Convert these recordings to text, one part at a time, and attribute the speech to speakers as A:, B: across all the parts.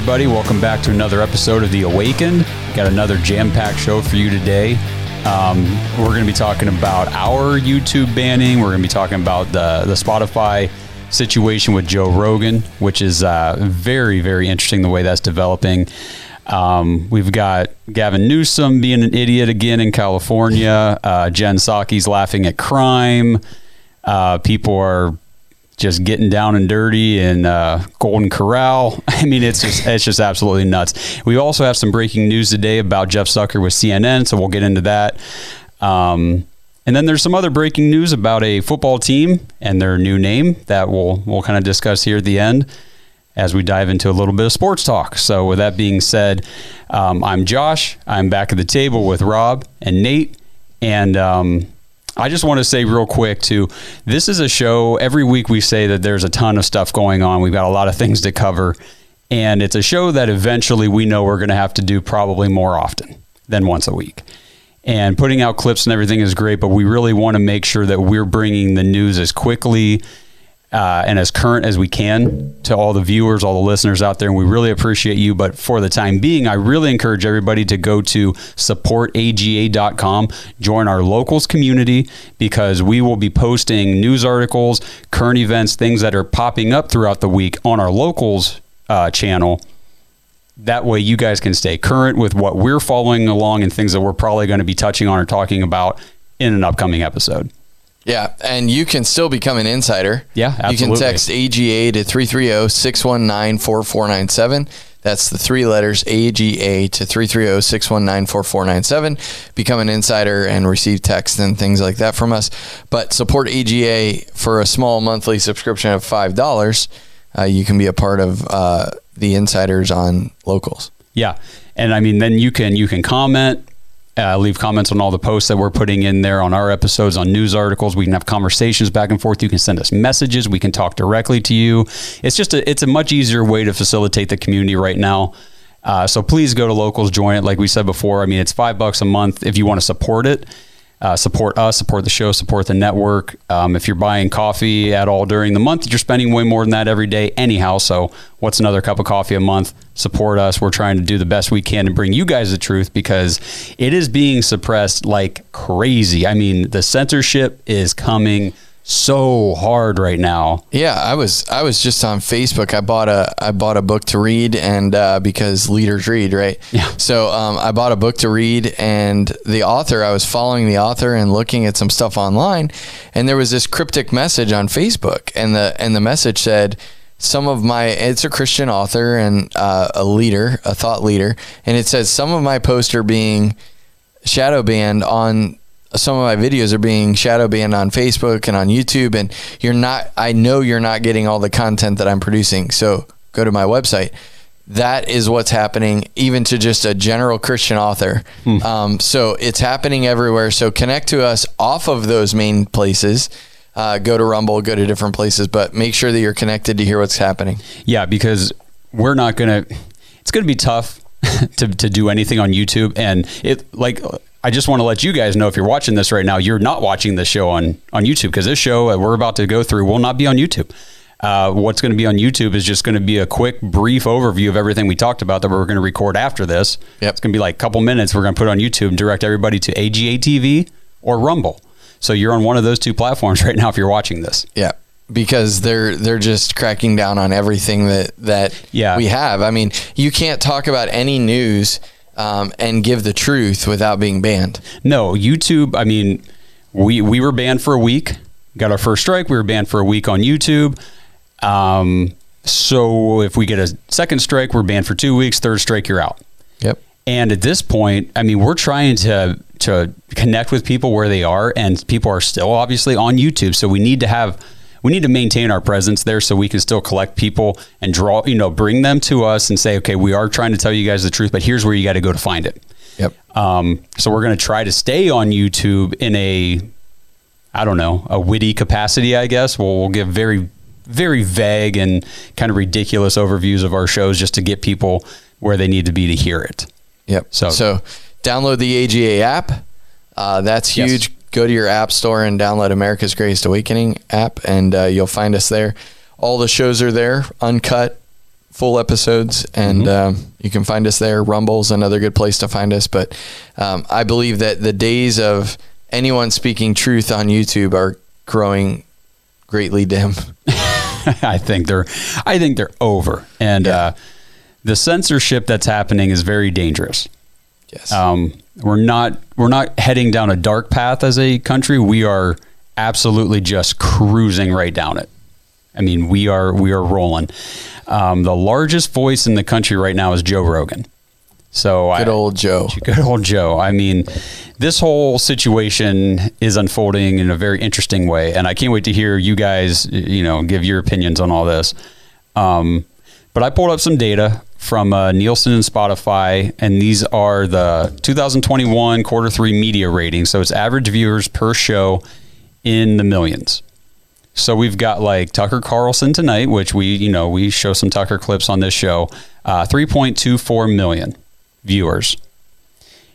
A: everybody. Welcome back to another episode of The Awakened. Got another jam packed show for you today. Um, we're going to be talking about our YouTube banning. We're going to be talking about the, the Spotify situation with Joe Rogan, which is uh, very, very interesting the way that's developing. Um, we've got Gavin Newsom being an idiot again in California. Uh, Jen Psaki's laughing at crime. Uh, people are just getting down and dirty in uh, Golden Corral. I mean, it's just it's just absolutely nuts. We also have some breaking news today about Jeff Zucker with CNN, so we'll get into that. Um, and then there's some other breaking news about a football team and their new name that we'll we'll kind of discuss here at the end as we dive into a little bit of sports talk. So, with that being said, um, I'm Josh. I'm back at the table with Rob and Nate, and um, I just want to say real quick too. This is a show. Every week we say that there's a ton of stuff going on. We've got a lot of things to cover, and it's a show that eventually we know we're going to have to do probably more often than once a week. And putting out clips and everything is great, but we really want to make sure that we're bringing the news as quickly uh, and as current as we can to all the viewers, all the listeners out there. And we really appreciate you. But for the time being, I really encourage everybody to go to supportaga.com, join our locals community, because we will be posting news articles, current events, things that are popping up throughout the week on our locals uh, channel. That way, you guys can stay current with what we're following along and things that we're probably going to be touching on or talking about in an upcoming episode.
B: Yeah, and you can still become an insider.
A: Yeah, absolutely.
B: You can text AGA to 330-619-4497. That's the three letters AGA to 330-619-4497. Become an insider and receive text and things like that from us. But support AGA for a small monthly subscription of $5. Uh, you can be a part of uh, the insiders on locals.
A: Yeah. And I mean, then you can you can comment, uh, leave comments on all the posts that we're putting in there on our episodes, on news articles. We can have conversations back and forth. You can send us messages. We can talk directly to you. It's just a, it's a much easier way to facilitate the community right now. Uh, so please go to locals, join it. Like we said before, I mean, it's five bucks a month if you want to support it. Uh, support us, support the show, support the network. Um, if you're buying coffee at all during the month, you're spending way more than that every day, anyhow. So, what's another cup of coffee a month? Support us. We're trying to do the best we can to bring you guys the truth because it is being suppressed like crazy. I mean, the censorship is coming so hard right now.
B: Yeah, I was I was just on Facebook. I bought a I bought a book to read, and uh, because leaders read, right?
A: Yeah.
B: So um, I bought a book to read, and the author. I was following the author and looking at some stuff online, and there was this cryptic message on Facebook, and the and the message said. Some of my, it's a Christian author and uh, a leader, a thought leader, and it says some of my posts are being shadow banned on some of my videos are being shadow banned on Facebook and on YouTube, and you're not. I know you're not getting all the content that I'm producing. So go to my website. That is what's happening, even to just a general Christian author. Hmm. Um, so it's happening everywhere. So connect to us off of those main places. Uh, go to Rumble, go to different places, but make sure that you're connected to hear what's happening.
A: Yeah, because we're not gonna. It's gonna be tough to to do anything on YouTube, and it like I just want to let you guys know if you're watching this right now, you're not watching this show on on YouTube because this show that we're about to go through will not be on YouTube. Uh, what's going to be on YouTube is just going to be a quick, brief overview of everything we talked about that we're going to record after this.
B: Yep.
A: It's going to be like a couple minutes. We're going to put on YouTube and direct everybody to AGA TV or Rumble. So you're on one of those two platforms right now if you're watching this.
B: Yeah because they're they're just cracking down on everything that that
A: yeah.
B: we have. I mean, you can't talk about any news um, and give the truth without being banned.
A: No, YouTube. I mean, we we were banned for a week. Got our first strike. We were banned for a week on YouTube. Um, so if we get a second strike, we're banned for two weeks. Third strike, you're out.
B: Yep.
A: And at this point, I mean, we're trying to to connect with people where they are, and people are still obviously on YouTube. So we need to have we need to maintain our presence there so we can still collect people and draw, you know, bring them to us and say, okay, we are trying to tell you guys the truth, but here's where you got to go to find it.
B: Yep.
A: Um, so we're going to try to stay on YouTube in a, I don't know, a witty capacity, I guess. We'll, we'll give very, very vague and kind of ridiculous overviews of our shows just to get people where they need to be to hear it.
B: Yep. So, so download the AGA app. Uh, that's huge. Yes go to your app store and download America's Greatest Awakening app, and uh, you'll find us there. All the shows are there, uncut, full episodes, and um, you can find us there. Rumble's another good place to find us. But um, I believe that the days of anyone speaking truth on YouTube are growing greatly dim.
A: I think they're I think they're over. And uh, the censorship that's happening is very dangerous.
B: Yes.
A: Um, we're not we're not heading down a dark path as a country. We are absolutely just cruising right down it. I mean, we are we are rolling. Um, the largest voice in the country right now is Joe Rogan. So
B: good
A: I,
B: old Joe.
A: Good old Joe. I mean, this whole situation is unfolding in a very interesting way, and I can't wait to hear you guys, you know, give your opinions on all this. Um, but I pulled up some data from uh, Nielsen and Spotify, and these are the 2021 quarter three media ratings. So it's average viewers per show in the millions. So we've got like Tucker Carlson tonight, which we, you know, we show some Tucker clips on this show, uh, 3.24 million viewers.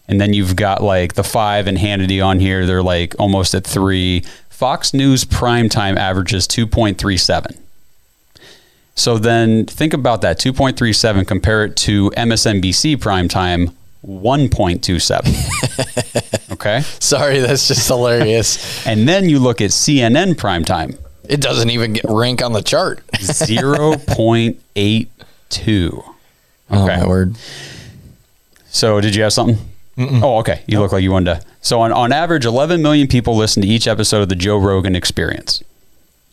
A: And then you've got like the five and Hannity on here. They're like almost at three. Fox News primetime averages 2.37. So then think about that 2.37, compare it to MSNBC primetime 1.27. okay.
B: Sorry, that's just hilarious.
A: And then you look at CNN primetime
B: it doesn't even get rank on the chart.
A: 0.82. Okay.
B: Oh, my word.
A: So did you have something? Mm-mm. Oh, okay. You nope. look like you wanted to. So on, on average, 11 million people listen to each episode of the Joe Rogan Experience.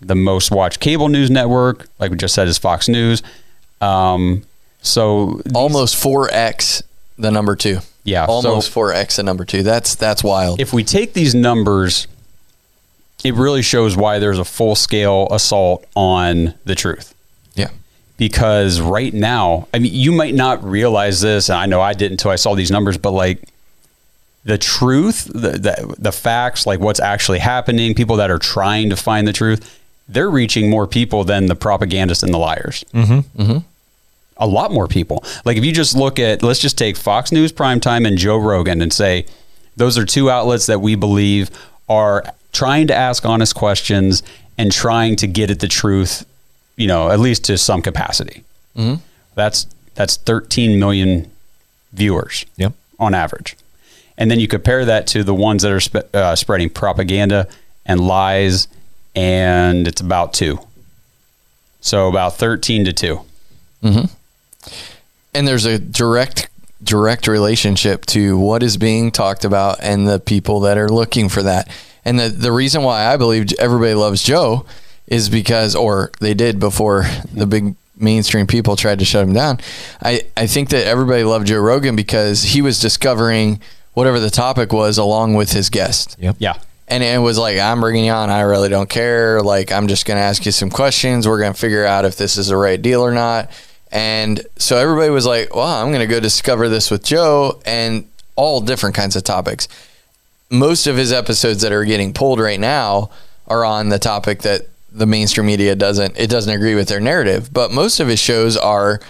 A: The most watched cable news network, like we just said, is Fox News. Um, so
B: these, almost 4x the number two.
A: Yeah,
B: almost so 4x the number two. That's that's wild.
A: If we take these numbers, it really shows why there's a full scale assault on the truth Yeah. because right now, I mean, you might not realize this, and I know I didn't until I saw these numbers, but like the truth, the, the, the facts, like what's actually happening, people that are trying to find the truth, they're reaching more people than the propagandists and the liars.
B: Mm-hmm. Mm-hmm.
A: A lot more people. Like if you just look at, let's just take Fox News Primetime and Joe Rogan and say those are two outlets that we believe are trying to ask honest questions and trying to get at the truth you know, at least to some capacity.
B: Mm-hmm.
A: That's that's 13 million viewers
B: yep.
A: on average. And then you compare that to the ones that are spe- uh, spreading propaganda and lies, and it's about two. So about 13 to 2.
B: Mm-hmm. And there's a direct direct relationship to what is being talked about and the people that are looking for that. And the, the reason why I believe everybody loves Joe is because, or they did before the big mainstream people tried to shut him down. I, I think that everybody loved Joe Rogan because he was discovering whatever the topic was along with his guest.
A: Yep. Yeah.
B: And it was like, I'm bringing you on. I really don't care. Like, I'm just going to ask you some questions. We're going to figure out if this is the right deal or not. And so everybody was like, well, I'm going to go discover this with Joe and all different kinds of topics. Most of his episodes that are getting pulled right now are on the topic that the mainstream media doesn't it doesn't agree with their narrative. But most of his shows are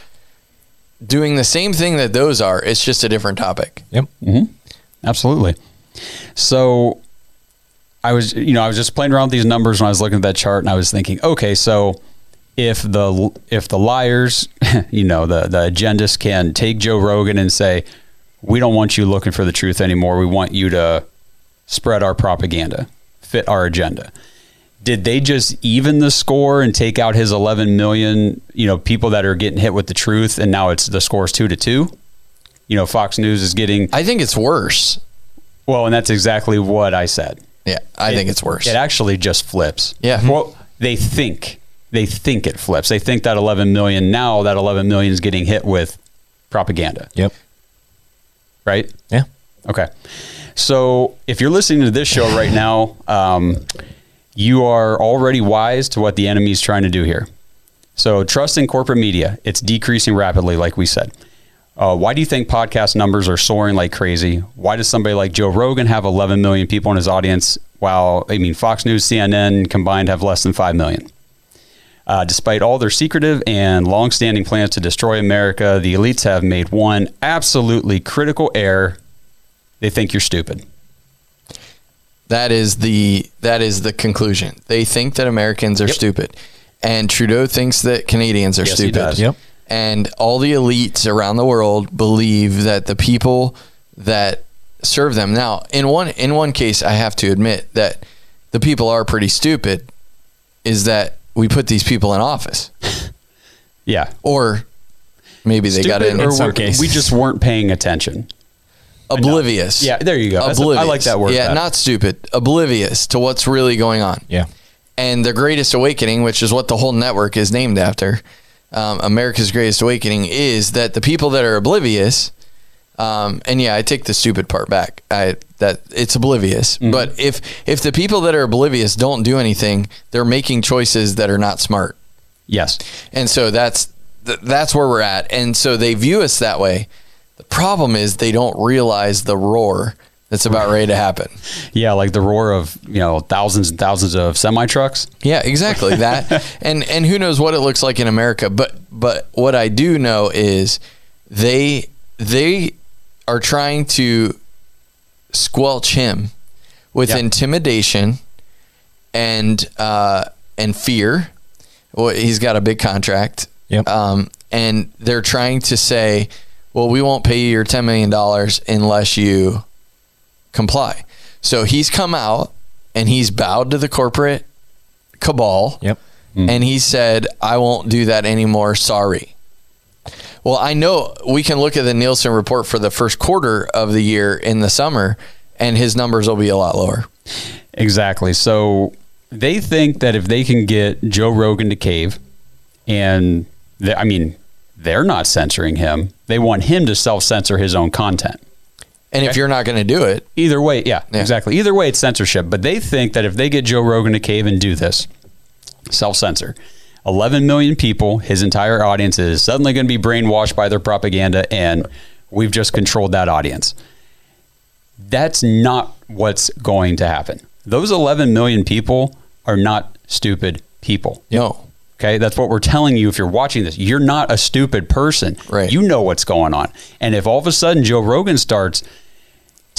B: doing the same thing that those are. It's just a different topic.
A: Yep. Mm-hmm. Absolutely. So I was, you know, I was just playing around with these numbers when I was looking at that chart, and I was thinking, okay, so if the if the liars, you know, the the agendists can take Joe Rogan and say, we don't want you looking for the truth anymore. We want you to spread our propaganda, fit our agenda. Did they just even the score and take out his 11 million you know people that are getting hit with the truth and now it's the score is two to two? You know fox news is getting
B: i think it's worse.
A: Well and that's exactly what i said
B: yeah i
A: it,
B: think it's worse.
A: it actually just flips.
B: Yeah.
A: Well they think they think it flips. They think that 11 million now that 11 million is getting hit with propaganda.
B: Yep.
A: Right?
B: Yeah.
A: Okay. So if you're listening to this show right now um, you are already wise to what the enemy is trying to do here. So trust in corporate media. It's decreasing rapidly, like we said. Uh, why do you think podcast numbers are soaring like crazy? Why does somebody like Joe Rogan have 11 million people in his audience, while I mean Fox News, CNN combined have less than 5 million? Uh, despite all their secretive and long-standing plans to destroy America, the elites have made one absolutely critical error. They think you're stupid.
B: That is the that is the conclusion. They think that Americans are yep. stupid, and Trudeau thinks that Canadians are
A: yes,
B: stupid.
A: Yep.
B: And all the elites around the world believe that the people that serve them now in one in one case I have to admit that the people are pretty stupid is that we put these people in office
A: Yeah.
B: or maybe they got
A: Stupid
B: in
A: or
C: some
A: we-
C: cases.
A: we just weren't paying attention.
B: oblivious
A: Yeah, there you go.
B: Oblivious
A: I like that word
B: yeah not stupid oblivious to what's really going on
C: Yeah.
B: and the greatest awakening which is what the whole network is named after um, america's greatest awakening is that the people that are oblivious um, and yeah i take the stupid part back. I, that it's oblivious.
A: Mm-hmm.
B: but if if the people that are oblivious don't do anything they're making choices that are not smart.
A: Yes.
B: and so that's th- that's where we're at. And so they view us that way. The problem is they don't realize the roar that's about ready to happen
A: Yeah, like the roar of, you know, thousands and thousands of semi trucks.
B: Yeah, exactly that. and and who knows what it looks like in America, but but what I do know is they they are trying to squelch him with
A: Yeah.
B: intimidation and uh and fear. Well, he's got a big contract.
C: Yep.
B: Um and they're trying to say, "Well, we won't pay you your 10 million dollars unless you comply." So he's come out and he's bowed to the corporate cabal
C: Yep. Hmm.
B: and he said, I won't do that anymore. Sorry. Well, I know we can look at the Nielsen report for the first quarter of the year in the summer, and his numbers will be a lot lower.
A: Exactly. So they think that if they can get Joe Rogan to cave, and they- I mean, they're not censoring him. They want him to self censor his own content.
B: And if you're not going to do it,
A: Either way, yeah,
B: Yeah.
A: exactly. Either way, it's censorship. But they think that if they get Joe Rogan to cave and do this, self censor, 11 million people, his entire audience is suddenly going to be brainwashed by their propaganda, and we've just controlled that audience. That's not what's going to happen. Those 11 million people are not stupid people.
B: no.
A: Okay, that's what we're telling you if you're watching this. You're not a stupid person.
B: Right.
A: You know what's going on. And if all of a sudden Joe Rogan starts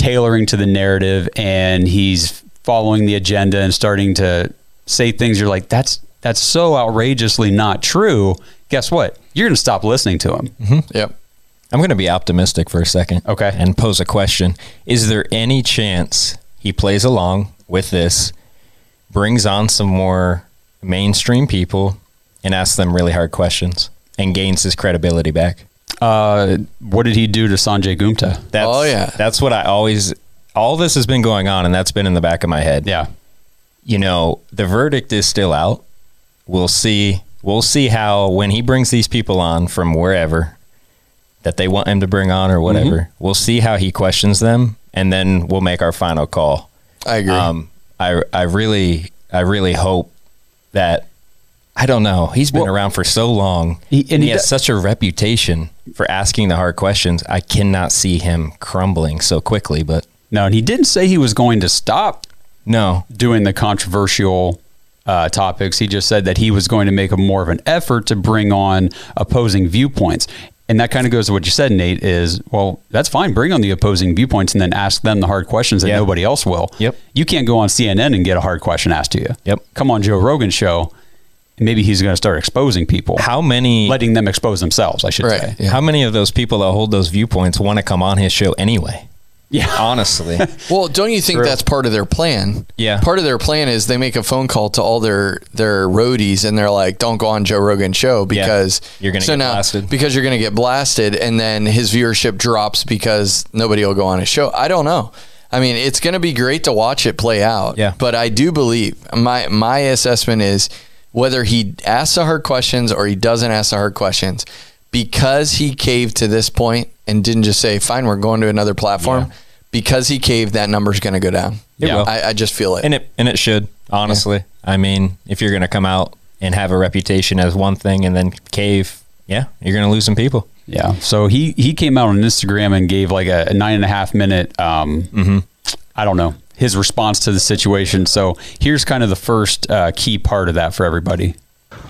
A: tailoring to the narrative and he's following the agenda and starting to say things you're like that's that's so outrageously not true, guess what? You're going to stop listening to him. Mm-hmm.
B: Yep.
C: I'm going to be optimistic for a second.
A: Okay.
C: And pose a question. Is there any chance he plays along with this, brings on some more mainstream people, and asks them really hard questions and gains his credibility back?
A: Uh, what did he do to Sanjay Gupta?
C: That's,
B: Oh, yeah.
C: That's what I always, all this has been going on, and that's been in the back of my head.
A: Yeah.
C: You know, the verdict is still out. We'll see. We'll see how, when he brings these people on from wherever that they want him to bring on or whatever,
B: Mm-hmm.
C: we'll see how he questions them, and then we'll make our final call.
B: I agree.
C: Um, I I really I really hope that I don't know. He's been
A: Well-
C: around for so long.
A: He-
C: and
A: and
C: he,
A: he
C: has
A: do-
C: such a reputation for asking the hard questions. I cannot see him crumbling so quickly. But
A: No, and he didn't say he was going to stop
C: no,
A: doing the controversial uh, topics. He just said that he was going to make a more of an effort to bring on opposing viewpoints. And that kind of goes to what you said, Nate, is, well, that's fine. Bring on the opposing viewpoints and then ask them the hard questions that
C: Yeah.
A: nobody else will.
C: Yep.
A: You can't go on CNN and get a hard question asked to you.
C: Yep.
A: Come on Joe Rogan's show. And Maybe he's going to start exposing people,
C: how many
A: letting them expose themselves, I should
B: Right.
A: say.
B: Yeah.
C: how many of those people that hold those viewpoints want to come on his show anyway?
A: Yeah.
C: Honestly,
B: Well, don't you think
C: True.
B: that's part of their plan?
C: Yeah.
B: Part of their plan is they make a phone call to all their their roadies and they're like, "Don't go on Joe Rogan show because
C: You're gonna
B: so
C: get
B: now,
C: blasted."
B: Because you're going to get blasted, and then his viewership drops because nobody will go on his show. I don't know. I mean, it's going to be great to watch it play out.
C: Yeah.
B: But I do believe my my assessment is whether he asks the hard questions or he doesn't ask the hard questions, because he caved to this point and didn't just say, "Fine, we're going to another platform." Because he caved, that number's going to go down.
C: It
A: Yeah.
C: will.
B: I, I just feel it.
C: and it and it should honestly. I mean, if you're going to come out and have a reputation as one thing and then cave, yeah, you're going to lose some people.
A: Yeah. So he he came out on Instagram and gave like a, a nine and a half minute um I don't know his response to the situation. So here's kind of the first uh, key part of that for everybody.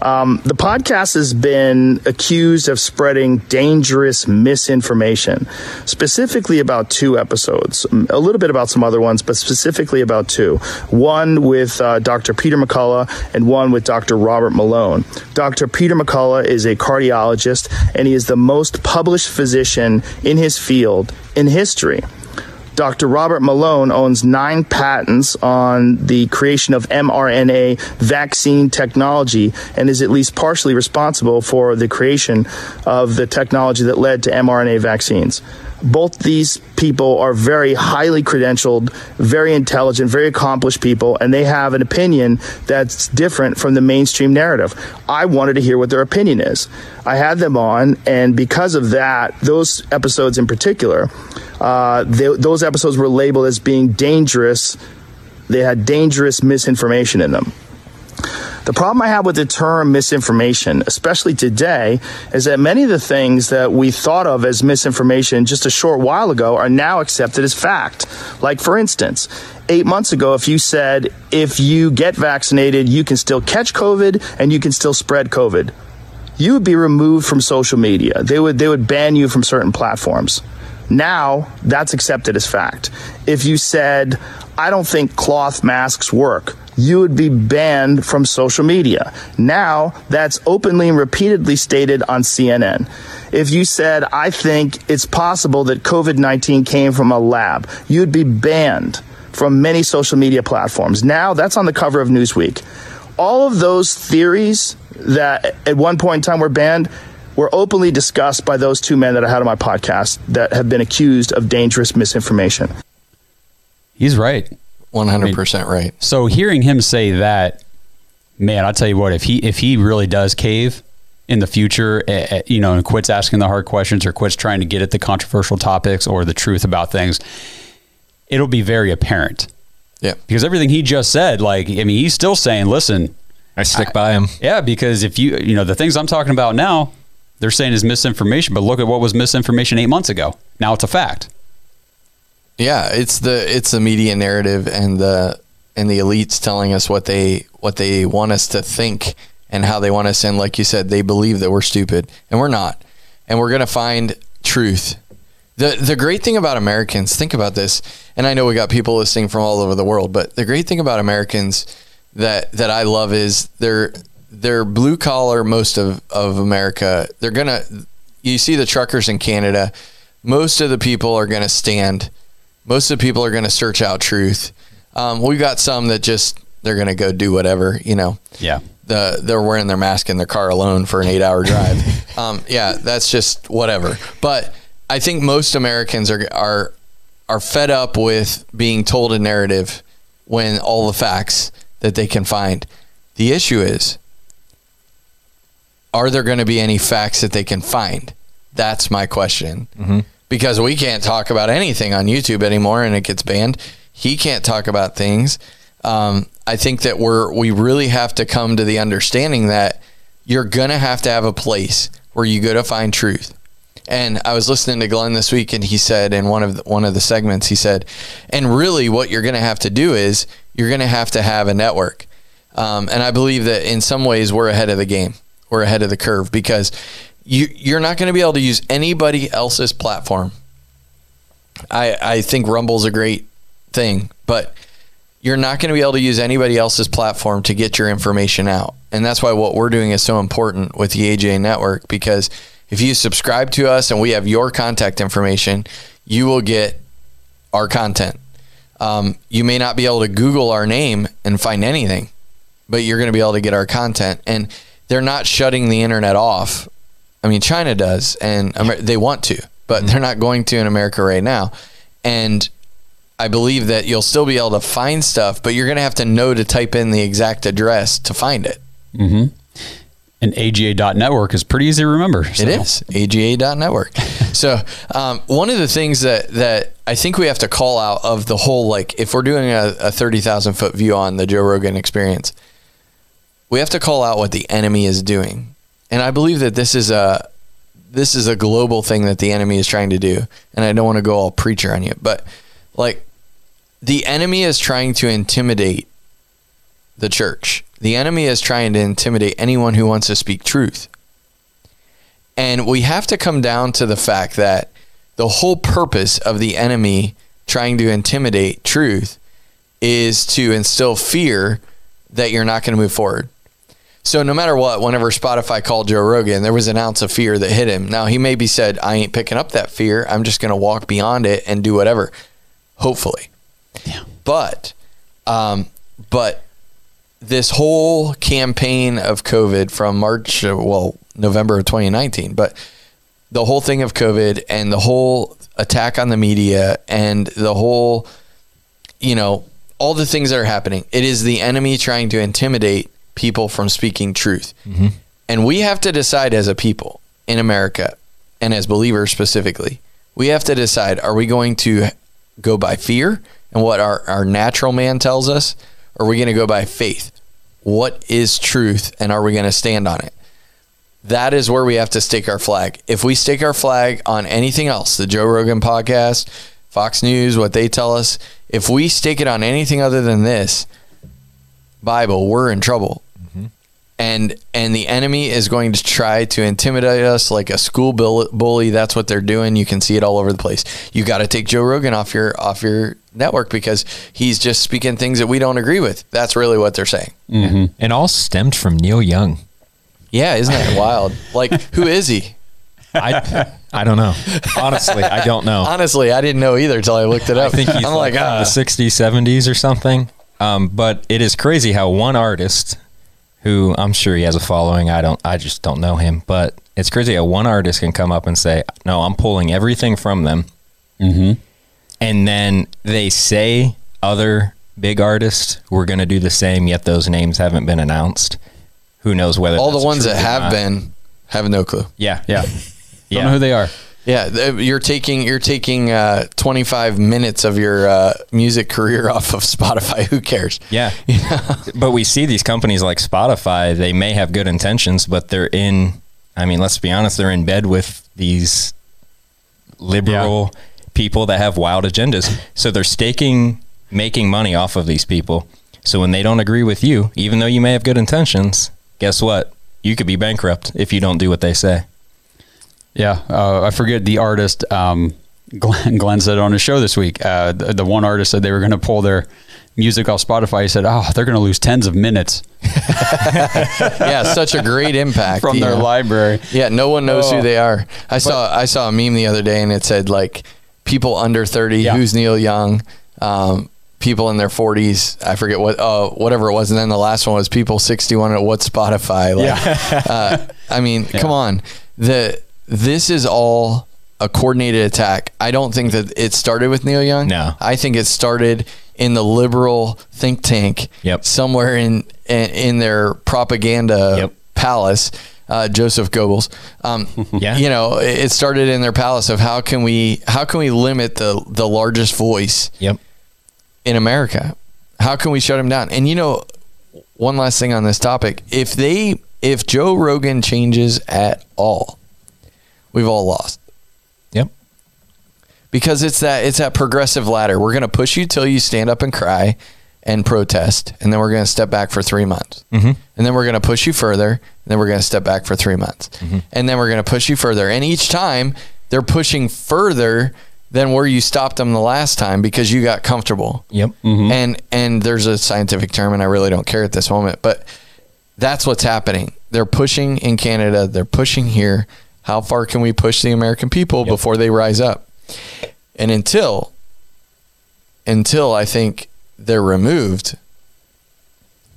D: Um, the podcast has been accused of spreading dangerous misinformation, specifically about two episodes. A little bit about some other ones, but specifically about two. One with uh, Dr. Peter McCullough and one with Dr. Robert Malone. Dr. Peter McCullough is a cardiologist, and he is the most published physician in his field in history. Dr. Robert Malone owns nine patents on the creation of mRNA vaccine technology and is at least partially responsible for the creation of the technology that led to mRNA vaccines. Both these people are very highly credentialed, very intelligent, very accomplished people, and they have an opinion that's different from the mainstream narrative. I wanted to hear what their opinion is. I had them on, and because of that, those episodes in particular, uh, they, those episodes were labeled as being dangerous. They had dangerous misinformation in them. The problem I have with the term misinformation, especially today, is that many of the things that we thought of as misinformation just a short while ago are now accepted as fact. Like, for instance, eight months ago, if you said, if you get vaccinated, you can still catch COVID and you can still spread COVID, you would be removed from social media. They would, they would ban you from certain platforms. Now that's accepted as fact. If you said, I don't think cloth masks work, you would be banned from social media. Now that's openly and repeatedly stated on CNN. If you said, I think it's possible that COVID 19 came from a lab, you'd be banned from many social media platforms. Now that's on the cover of Newsweek. All of those theories that at one point in time were banned were openly discussed by those two men that I had on my podcast that have been accused of dangerous misinformation.
A: He's right.
B: 100% right.
A: So hearing him say that, man, I'll tell you what, if he if he really does cave in the future, uh, you know, and quits asking the hard questions or quits trying to get at the controversial topics or the truth about things, it'll be very apparent.
B: Yeah.
A: Because everything he just said, like, I mean, he's still saying, listen,
C: I stick by him.
A: yeah, because if you, you know, the things I'm talking about now, they're saying is misinformation, but look at what was misinformation eight months ago. Now it's a fact.
B: Yeah, it's the it's the media narrative and the and the elites telling us what they what they want us to think and how they want us and like you said they believe that we're stupid and we're not. And we're going to find truth. The the great thing about Americans, think about this. And I know we got people listening from all over the world, but the great thing about Americans that that I love is they're they're blue collar most of of America. They're going to you see the truckers in Canada, most of the people are going to stand most of the people are going to search out truth. Um, we've got some that just they're going to go do whatever, you know.
A: Yeah.
B: The they're wearing their mask in their car alone for an eight hour drive. um, yeah, that's just whatever. But I think most Americans are are are fed up with being told a narrative when all the facts that they can find. The issue is, are there going to be any facts that they can find? That's my question. Mm-hmm because we can't talk about anything on YouTube anymore and it gets banned. He can't talk about things. Um, I think that we're we really have to come to the understanding that you're gonna have to have a place where you go to find truth. And I was listening to Glenn this week, and he said in one of the, one of the segments, he said, and really, what you're going to have to do is you're going to have to have a network. Um, and I believe that in some ways we're ahead of the game, we're ahead of the curve because you you're not going to be able to use anybody else's platform. I I think Rumble's a great thing, but you're not going to be able to use anybody else's platform to get your information out. And that's why what we're doing is so important with the AJ network because if you subscribe to us and we have your contact information, you will get our content. Um, you may not be able to Google our name and find anything, but you're going to be able to get our content. And they're not shutting the internet off I mean, China does, and Amer- they want to, but mm-hmm. they're not going to in America right now. And I believe that you'll still be able to find stuff, but you're going to have to know to type in the exact address to find it.
A: Mm-hmm. And AGA.network is pretty easy to remember.
B: So. It is AGA.network. so um, one of the things that that I think we have to call out of the whole, like if we're doing a, a thirty thousand foot view on the Joe Rogan Experience, we have to call out what the enemy is doing and I believe that this is a this is a global thing that the enemy is trying to do. And I don't want to go all preacher on you, but like the enemy is trying to intimidate the church. The enemy is trying to intimidate anyone who wants to speak truth. And we have to come down to the fact that the whole purpose of the enemy trying to intimidate truth is to instill fear that you're not going to move forward. So no matter what, whenever Spotify called Joe Rogan, there was an ounce of fear that hit him. Now he maybe said, "I ain't picking up that fear. I'm just going to walk beyond it and do whatever." Hopefully,
A: Yeah.
B: but, um, but this whole campaign of COVID from March, well, November of 2019, but the whole thing of COVID and the whole attack on the media and the whole, you know, all the things that are happening. It is the enemy trying to intimidate people from speaking truth. Mm-hmm. And we have to decide as a people in America and as believers specifically, we have to decide are we going to go by fear and what our, our natural man tells us? Or are we going to go by faith? What is truth and are we going to stand on it? That is where we have to stake our flag. If we stake our flag on anything else, the Joe Rogan podcast, Fox News, what they tell us, if we stake it on anything other than this Bible, we're in trouble. And and the enemy is going to try to intimidate us like a school bully. That's what they're doing. You can see it all over the place. You got to take Joe Rogan off your off your network because he's just speaking things that we don't agree with. That's really what they're saying.
C: And all stemmed from Neil Young.
B: Yeah, isn't that wild? Like, who is he?
C: I I don't know. Honestly, I don't know.
B: Honestly, I didn't know either until I looked it up.
C: I
B: up.
C: think he's
B: I'm
C: like,
B: like,
C: from
B: ah.
C: the 60s, 70s or something. Um, but it is crazy how one artist who I'm sure he has a following, I don't I just don't know him, but it's crazy how one artist can come up and say, "No, I'm pulling everything from them."
A: Mm-hmm.
C: And then they say other big artists were going to do the same, yet those names haven't been announced. Who knows whether
B: all the ones
C: true
B: that have
C: not.
B: been have no clue.
C: Yeah.
A: Yeah.
C: Yeah.
A: Don't know who they are.
B: Yeah, you're taking you're taking uh, 25 minutes of your uh, music career off of Spotify. Who cares?
C: Yeah. but we see these companies like Spotify, they may have good intentions, but they're in, I mean, let's be honest, they're in bed with these liberal people that have wild agendas. So they're staking, making money off of these people. So when they don't agree with you, even though you may have good intentions, guess what? You could be bankrupt if you don't do what they say.
A: Yeah, uh, I forget the artist. Um, Glenn, Glenn said on his show this week. Uh, the, the one artist said they were going to pull their music off Spotify. He said, "Oh, they're going to lose tens of minutes
B: yeah, such a great impact
A: from their
B: know?
A: library."
B: Yeah, no one knows
A: Oh.
B: who they are. I saw I saw a meme the other day, and it said like people under 30.
A: Yeah.
B: Who's Neil Young? Um, people in their 40s. I forget what uh, whatever it was, and then the last one was people 61 at what Spotify. Like, uh, I mean, come on. The this is all a coordinated attack. I don't think that it started with Neil Young.
C: No.
B: I think it started in the liberal think tank
C: Yep.
B: somewhere in, in in their propaganda
C: Yep.
B: palace. Uh, Joseph Goebbels. Um,
C: Yeah.
B: you know, it started in their palace of how can we how can we limit the the largest voice
C: Yep.
B: in America? How can we shut him down? And you know, one last thing on this topic: if they if Joe Rogan changes at all, we've all lost
C: Yep.
B: because it's that it's that progressive ladder. We're going to push you till you stand up and cry and protest, and then we're going to step back for three months, mm-hmm. and then we're going to push you further, and then we're going to step back for three months, and then we're going to push you further. And each time they're pushing further than where you stopped them the last time because you got comfortable.
C: Yep.
B: And and there's a scientific term, and I really don't care at this moment, but that's what's happening. They're pushing in Canada. They're pushing here. How far can we push the American people before they rise up? And until until I think they're removed,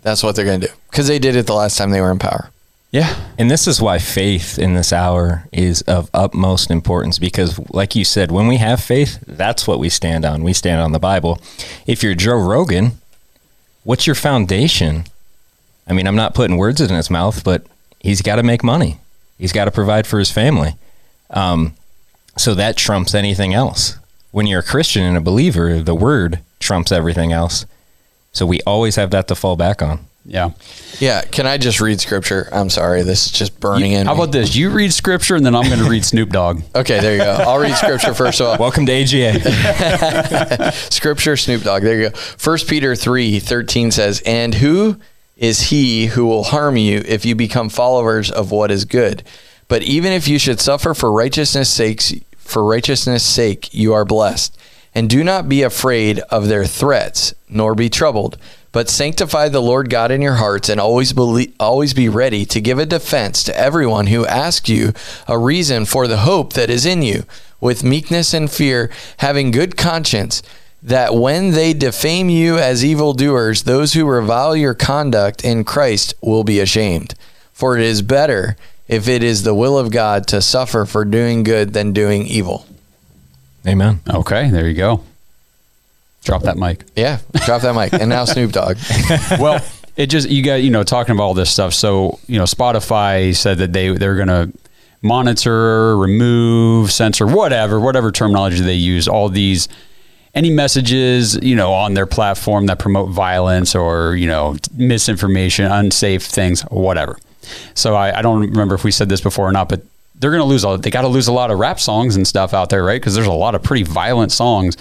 B: that's what they're going to do because they did it the last time they were in power.
A: Yeah,
C: And this is why faith in this hour is of utmost importance because, like you said, when we have faith, that's what we stand on. We stand on the Bible. If you're Joe Rogan, what's your foundation? I mean, I'm not putting words in his mouth, but he's got to make money, he's got to provide for his family. Um, so that trumps anything else. When you're a Christian and a believer, the word trumps everything else. So we always have that to fall back on.
A: Yeah.
B: Yeah. Can I just read scripture? I'm sorry. This is just burning in.
A: How
B: me.
A: about this? You read scripture, and then I'm going to read Snoop Dogg.
B: Okay, there you go. I'll read scripture first of all.
C: Welcome to AGA.
B: Scripture, Snoop Dogg. There you go. First Peter 3 13 says, And who is he who will harm you if you become followers of what is good? But even if you should suffer for righteousness' sakes, for righteousness' sake, you are blessed. And do not be afraid of their threats, nor be troubled. But sanctify the Lord God in your hearts, and always believe, always be ready to give a defense to everyone who asks you a reason for the hope that is in you, with meekness and fear, having good conscience that when they defame you as evildoers, those who revile your conduct in Christ will be ashamed. For it is better, if it is the will of God, to suffer for doing good than doing evil.
C: Amen.
A: Okay, there you go. Drop that mic.
B: Yeah, drop that mic. And now Snoop Dogg.
A: well, it just you got you know talking about all this stuff. So you know, Spotify said that they they're going to monitor, remove, censor, whatever, whatever terminology they use. All these any messages you know on their platform that promote violence or you know misinformation, unsafe things, whatever. So I, I don't remember if we said this before or not, but they're going to lose all they got to lose a lot of rap songs and stuff out there right because there's a lot of pretty violent songs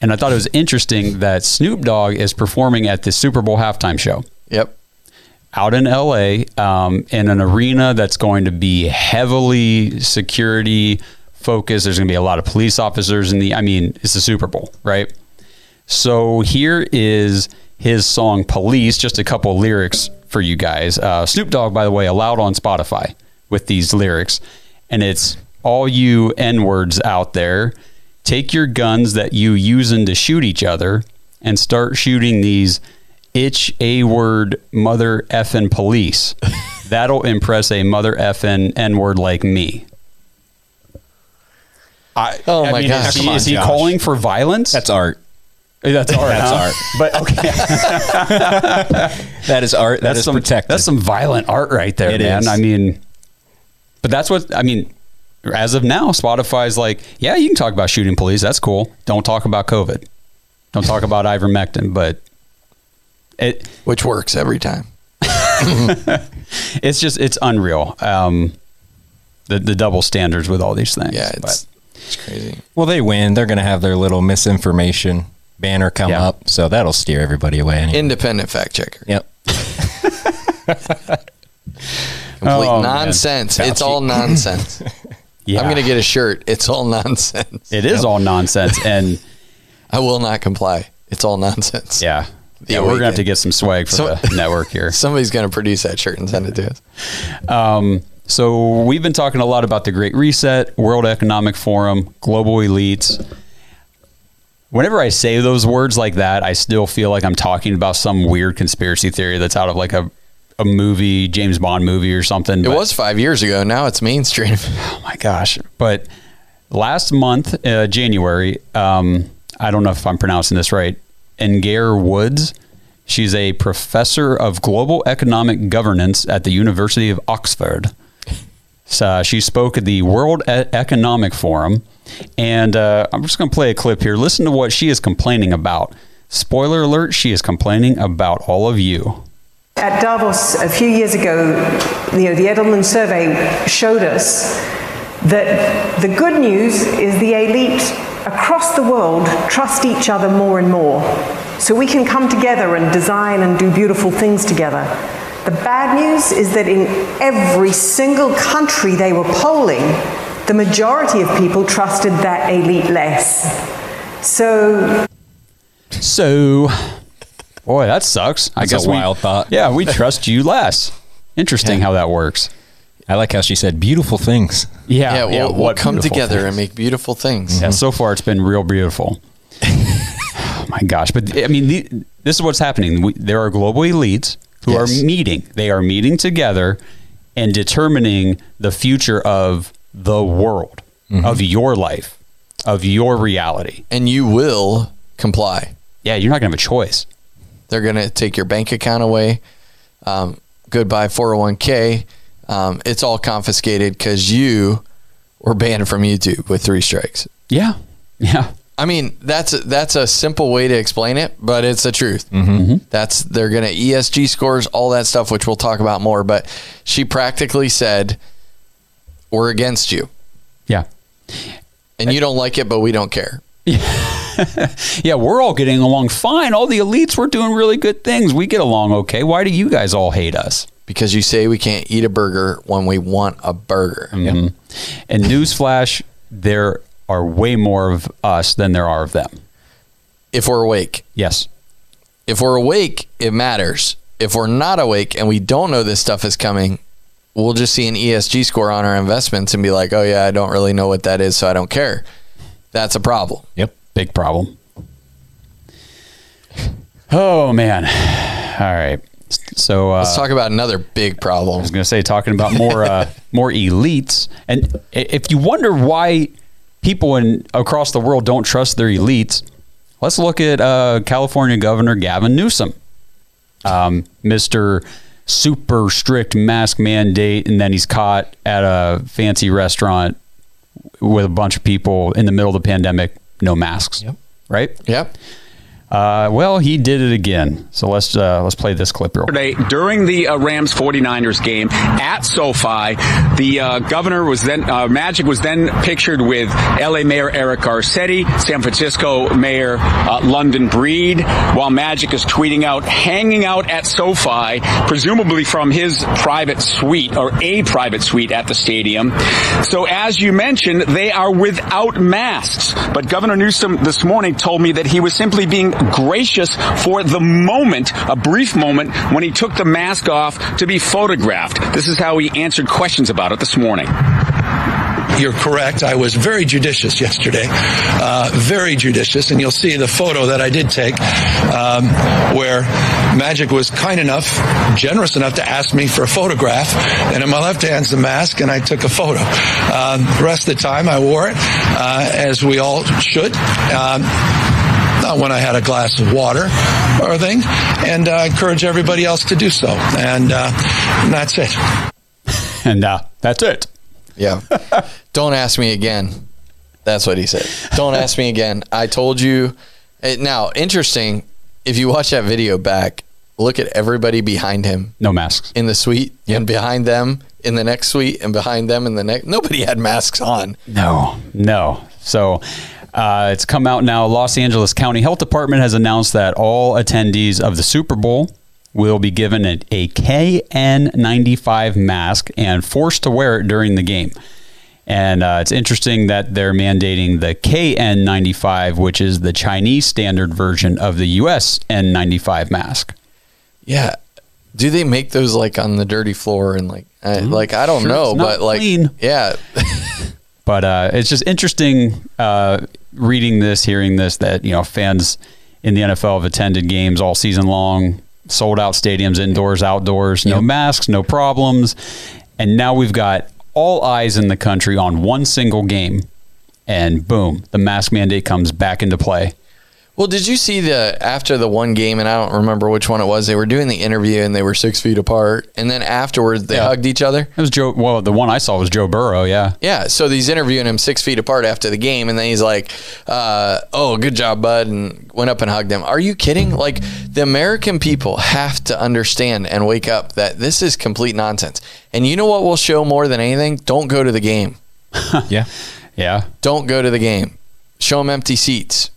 A: and i thought it was interesting that snoop dogg is performing at the super bowl halftime show
B: Yep.
A: out in la um, in an arena that's going to be heavily security focused there's going to be a lot of police officers in the i mean it's the super bowl right so here is his song police just a couple lyrics for you guys uh, snoop dogg by the way allowed on spotify with these lyrics and it's all you N words out there. Take your guns that you using to shoot each other and start shooting these itch a word mother effing police. That'll impress a mother effing N word like me. I,
B: Oh
A: I
B: my
A: mean,
B: gosh.
A: Is he,
C: on,
A: is he calling for violence?
C: That's art.
A: that's art.
C: That's
A: huh?
C: art.
A: But okay,
C: That is art. That
A: that's
C: is
A: some
C: protected.
A: That's some violent art right there,
C: It
A: man.
C: is.
A: I mean, but that's what I mean. As of now, Spotify's like, yeah, you can talk about shooting police. That's cool. Don't talk about COVID. Don't talk about ivermectin. But it
B: Which works every time.
A: it's just it's unreal. Um, the the double standards with all these things.
B: Yeah,
A: But-
B: it's, it's crazy.
C: well, they win. They're going to have their little misinformation banner come
A: Yeah.
C: up, so that'll steer everybody away. Anyway.
B: Independent fact checker.
C: yep.
B: Complete
A: Oh,
B: nonsense. It's all nonsense.
A: yeah,
B: I'm going to get a shirt. It's all nonsense.
A: It is all nonsense, and
B: I will not comply. It's all nonsense.
A: yeah,
B: The
A: yeah, we're gonna have to get some swag for
B: So-
A: the network here.
B: Somebody's going to produce that shirt and send it to us.
A: Um, so we've been talking a lot about the Great Reset, World Economic Forum, global elites. Whenever I say those words like that, I still feel like I'm talking about some weird conspiracy theory that's out of like a, a movie, James Bond movie or something.
B: It was five years ago. Now it's mainstream.
A: oh my gosh. But last month, uh, January, um, I don't know if I'm pronouncing this right, Ngaire Woods. She's a professor of global economic governance at the University of Oxford. So she spoke at the World Economic Forum, and uh, I'm just going to play a clip here. Listen to what she is complaining about. Spoiler alert: she is complaining about all of you.
E: At Davos a few years ago, you know, the Edelman survey showed us that the good news is the elite across the world trust each other more and more. So we can come together and design and do beautiful things together. The bad news is that in every single country they were polling, the majority of people trusted that elite less. So
A: So, boy, that sucks. I
C: That's a
A: guess we-
C: wild thought.
A: Yeah, we trust you less. Interesting how that works.
C: I like how she said beautiful things.
A: Yeah,
B: Yeah, we'll, we'll come together
A: things.
B: and make beautiful things.
A: Yeah, so far it's been real beautiful. oh my gosh! But I mean, the, this is what's happening. We, there are global elites who
B: Yes.
A: are meeting. They are meeting together and determining the future of the world, of your life, of your reality.
B: And you will comply.
A: Yeah, you're not gonna have a choice.
B: They're going to take your bank account away. Um, goodbye 401k. Um, it's all confiscated because you were banned from YouTube with three strikes.
A: Yeah, yeah.
B: I mean, that's a, that's a simple way to explain it, but it's the truth. Mm-hmm. That's they're gonna ESG scores, all that stuff, which we'll talk about more. But she practically said, "We're against you,
A: Yeah.
B: and you don't like it, but we don't care."
A: Yeah, yeah, we're all getting along fine. All the elites were doing really good things. We get along okay. Why do you guys all hate us?
B: Because you say we can't eat a burger when we want a burger.
A: And newsflash, there are way more of us than there are of them.
B: If we're awake,
A: Yes.
B: if we're awake, it matters. If we're not awake and we don't know this stuff is coming, we'll just see an ESG score on our investments and be like, "Oh yeah, I don't really know what that is, so I don't care." That's a problem.
C: Yep.
A: Big problem. Oh man. All right. So uh,
B: Let's talk about another big problem.
A: I was going to say talking about more uh, more elites, and if you wonder why people in across the world don't trust their elites, let's look at uh, California Governor Gavin Newsom, um, Mister super strict mask mandate, and then he's caught at a fancy restaurant with a bunch of people in the middle of the pandemic, no masks.
C: Yep.
A: Right.
B: Yep.
A: Uh, well, he did it again. So let's uh, let's play this clip real.
F: Yesterday, during the uh, Rams 49ers game at SoFi, the uh, governor was then, uh, Magic was then pictured with LA Mayor Eric Garcetti, San Francisco Mayor uh, London Breed, while Magic is tweeting out, hanging out at SoFi, presumably from his private suite or a private suite at the stadium. So as you mentioned, they are without masks. But Governor Newsom this morning told me that he was simply being gracious for the moment, a brief moment, when he took the mask off to be photographed. This is how he answered questions about it this morning.
G: You're correct. I was very judicious yesterday, uh, very judicious, and you'll see the photo that I did take, um, where Magic was kind enough, generous enough to ask me for a photograph, and in my left hand's the mask, and I took a photo. Um, the rest of the time, I wore it, uh, as we all should. Um, not when I had a glass of water or a thing, and I encourage everybody else to do so. And, uh, and that's it.
A: And uh, that's it.
B: Yeah. Don't ask me again. That's what he said. Don't ask me again. I told you. It, now, interesting. If you watch that video back, look at everybody behind him
A: No masks.
B: in the suite and behind them in the next suite and behind them in the next. Nobody had masks on.
A: No, no. So uh, it's come out now. Los Angeles County Health Department has announced that all attendees of the Super Bowl will be given a, a KN95 mask and forced to wear it during the game. And uh, it's interesting that they're mandating the KN95, which is the Chinese standard version of the US N95 mask.
B: Yeah. Do they make those like on the dirty floor and like, I, like I don't
A: Sure
B: know, but like,
A: clean.
B: yeah,
A: But uh, it's just interesting uh, reading this, hearing this that you know fans in the NFL have attended games all season long, sold out stadiums, indoors, outdoors, no masks, no problems, and now we've got all eyes in the country on one single game, and boom, the mask mandate comes back into play.
B: Well, did you see the after the one game, and I don't remember which one it was. They were doing the interview, and they were six feet apart, and then afterwards they
A: Yeah.
B: hugged each other.
A: It was Joe. Well, the one I saw was Joe Burrow. Yeah,
B: Yeah, so he's interviewing him six feet apart after the game, and then he's like, uh, "Oh, good job, bud," and went up and hugged him. Are you kidding? Like the American people have to understand and wake up that this is complete nonsense. And you know what will show more than anything? Don't go to the game.
C: Yeah.
A: yeah.
B: Don't go to the game. Show them empty seats.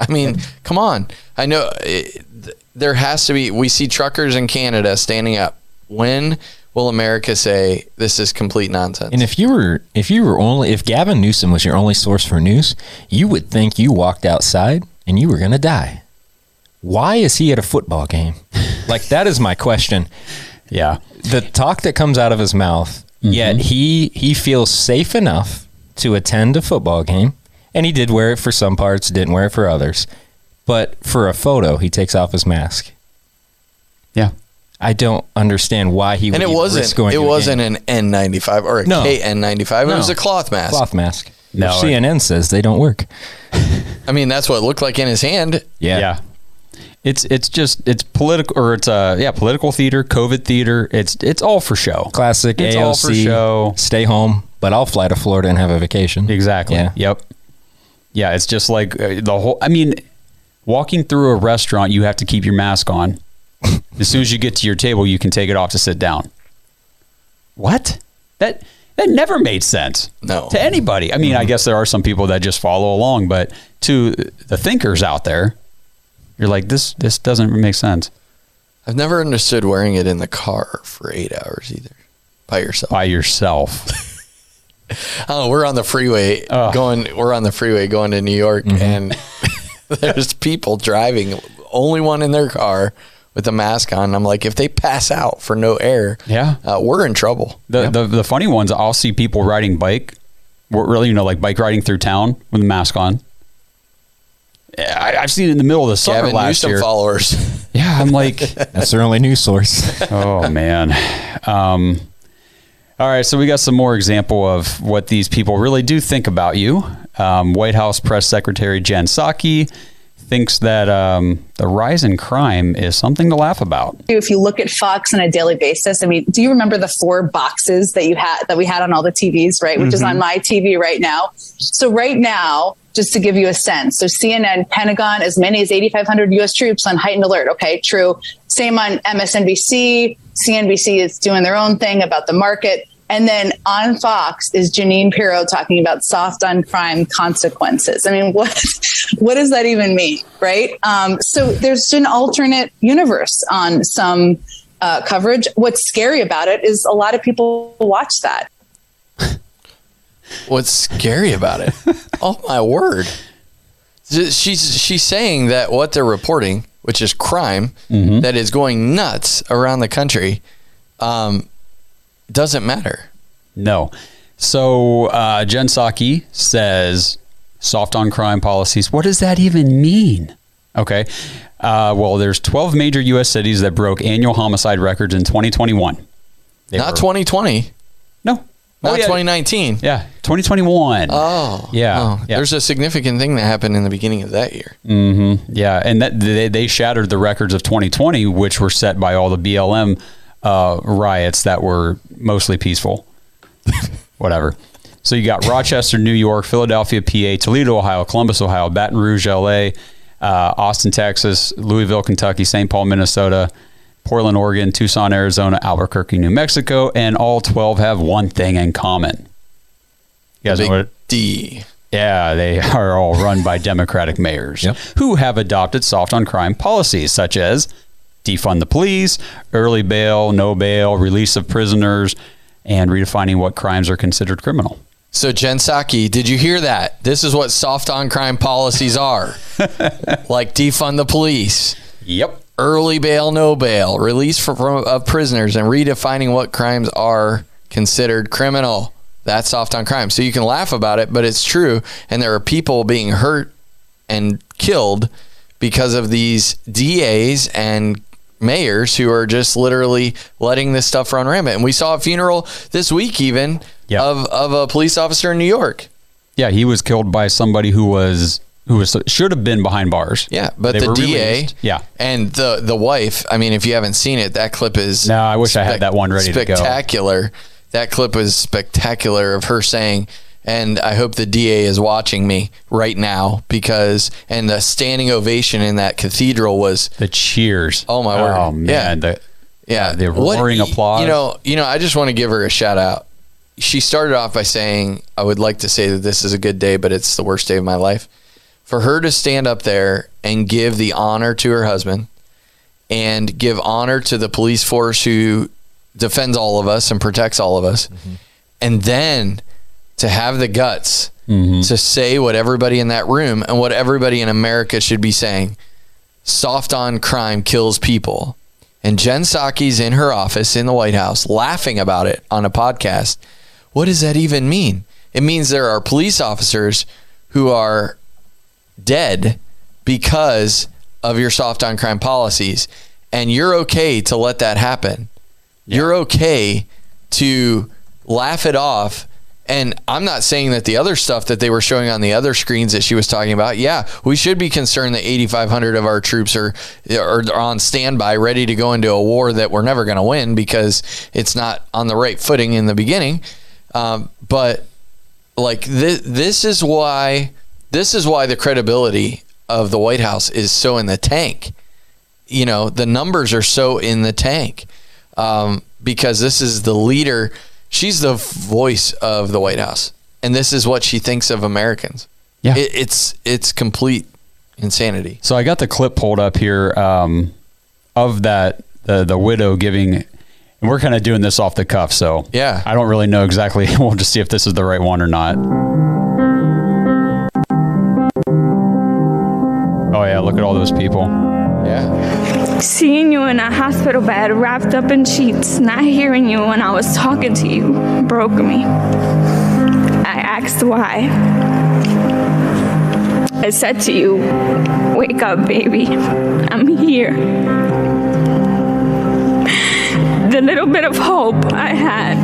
B: I mean, come on. I know eh, it, there has to be. We see truckers in Canada standing up. When will America say this is complete nonsense?
C: And if you were if you were only if Gavin Newsom was your only source for news, you would think you walked outside and you were going to die. Why is he at a football game? like that is my question.
A: Yeah.
C: The talk that comes out of his mouth, yet mm-hmm. he he feels safe enough to attend a football game, and he did wear it for some parts, didn't wear it for others. But for a photo, he takes off his mask.
A: Yeah.
C: I don't understand why he would
B: and it wasn't
C: risk going
B: it
C: to a
B: wasn't
C: game.
B: an N95 or a
C: No.
B: KN95 it was a cloth mask
C: cloth mask.
A: No,
C: Which
A: it-
C: CNN says they don't work.
B: I mean that's what it looked like in his hand
C: Yeah.
A: Yeah. It's it's just it's political or it's uh yeah political theater COVID theater it's it's all for show
C: Classic
A: it's
C: AOC.
A: all for show
C: Stay home, but I'll fly to Florida and have a vacation.
A: exactly
C: Yeah.
A: yep Yeah, it's just like uh, the whole. I mean, walking through a restaurant, you have to keep your mask on. as soon as you get to your table, you can take it off to sit down. What? That that never made sense.
B: No.
A: To anybody. I mean, I guess there are some people that just follow along, but to the thinkers out there, you're like, this this doesn't make sense.
B: I've never understood wearing it in the car for eight hours either by yourself.
A: By yourself.
B: Oh, we're on the freeway
A: Ugh.
B: going. We're on the freeway going to New York, and there's people driving, only one in their car with a mask on. I'm like, if they pass out for no air,
A: Yeah.
B: uh, we're in trouble.
A: The, the the funny ones, I'll see people riding bike, really, you know, like bike riding through town with a mask on. Yeah, I, I've seen it in the middle of the summer
B: Gavin
A: last
B: Newsom
A: year.
B: followers.
A: Yeah, I'm like,
C: That's their only news source.
A: oh man. Um, all right, so we got some more example of what these people really do think about you. Um, White House Press Secretary Jen Psaki thinks that um, the rise in crime is something to laugh about.
H: if you look at Fox on a daily basis, I mean, do you remember the four boxes that you had that we had on all the TVs, right? Which is on my TV right now. So right now, just to give you a sense, so CNN, Pentagon, as many as 8,500 U.S. troops on heightened alert. Okay, true. Same on MSNBC. CNBC is doing their own thing about the market. And then on Fox is Jeanine Pirro talking about soft on crime consequences. I mean, what what does that even mean, right? Um, so there's an alternate universe on some uh, coverage. What's scary about it is a lot of people watch that.
B: What's scary about it? oh my word! She's she's saying that what they're reporting, which is crime, that is going nuts around the country, um, doesn't matter.
A: No. So uh, Jen Psaki says soft on crime policies. What does that even mean? Okay. Uh, well, there's 12 major U.S. cities that broke annual homicide records in 2021. They
B: Not
A: were-
B: 2020,
A: No.
B: not
A: Oh, yeah.
B: 2019.
A: Yeah, 2021.
B: Oh,
A: Yeah,
B: Oh,
A: yeah.
B: There's a significant thing that happened in the beginning of that year.
A: Yeah, and that they, they shattered the records of 2020, which were set by all the BLM uh, riots that were mostly peaceful. Whatever. So you got Rochester, New York, Philadelphia, PA, Toledo, Ohio, Columbus, Ohio, Baton Rouge, LA, uh, Austin, Texas, Louisville, Kentucky, St. Paul, Minnesota, Portland, Oregon, Tucson, Arizona, Albuquerque, New Mexico, and all 12 have one thing in common. You guys know what?
B: D.
A: Yeah, they are all run by Democratic mayors
C: Yep.
A: who have adopted soft on crime policies such as defund the police, early bail, no bail, release of prisoners, and redefining what crimes are considered criminal.
B: So Jen Psaki, did you hear that? This is what soft on crime policies are. like defund the police,
A: Yep.
B: early bail, no bail, release from, from of prisoners, and redefining what crimes are considered criminal. That's soft on crime. So you can laugh about it, but it's true. And there are people being hurt and killed because of these DAs and mayors who are just literally letting this stuff run rampant. And we saw a funeral this week, even
A: Yeah.
B: of of a police officer in New York.
A: Yeah, he was killed by somebody who was who was should have been behind bars.
B: Yeah, but
A: They
B: the DA,
A: released. Yeah.
B: and the the wife. I mean, if you haven't seen it, that clip is.
A: No, I wish I had that one ready to go.
B: Spectacular. That clip was spectacular of her saying, and I hope the DA is watching me right now because, and the standing ovation in that cathedral was,
A: The cheers.
B: Oh, my oh, word.
A: Oh man,
B: Yeah.
A: the
B: yeah,
A: the roaring applause.
B: You know, you know, I just want to give her a shout out. She started off by saying, "I would like to say that this is a good day, but it's the worst day of my life." For her to stand up there and give the honor to her husband and give honor to the police force who defends all of us and protects all of us, mm-hmm. and then to have the guts mm-hmm. to say what everybody in that room and what everybody in America should be saying soft on crime kills people. And Jen Psaki's in her office in the White House laughing about it on a podcast. What does that even mean? It means there are police officers who are dead because of your soft on crime policies. And you're okay to let that happen. You're okay to laugh it off. And I'm not saying that the other stuff that they were showing on the other screens that she was talking about, yeah, we should be concerned that 8,500 of our troops are, are on standby, ready to go into a war that we're never going to win because it's not on the right footing in the beginning. Um, but like this, this is why this is why the credibility of the White House is so in the tank. You know, the numbers are so in the tank um, because this is the leader. She's the voice of the White House, and this is what she thinks of Americans.
A: Yeah.
B: It, it's it's complete insanity.
A: So I got the clip pulled up here um, of that the the widow giving, and we're kind of doing this off the cuff. So
B: Yeah.
A: I don't really know exactly. We'll just see if this is the right one or not. Oh yeah, look at all those people.
B: Yeah.
I: Seeing you in a hospital bed, wrapped up in sheets, not hearing you when I was talking to you, broke me. I asked why. I said to you, Wake up, baby. I'm here. The little bit of hope I had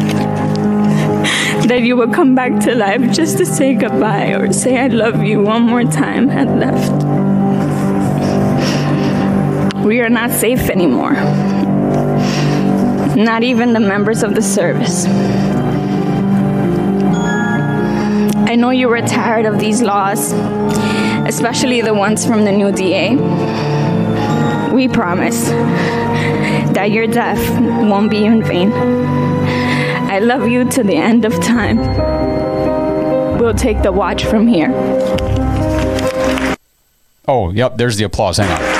I: that you would come back to life just to say goodbye or say I love you one more time had left. We are not safe anymore. Not even the members of the service. I know you were tired of these laws, especially the ones from the new DA. We promise that your death won't be in vain. I love you to the end of time. We'll take the watch from here.
A: Oh, yep. There's the applause. Hang on.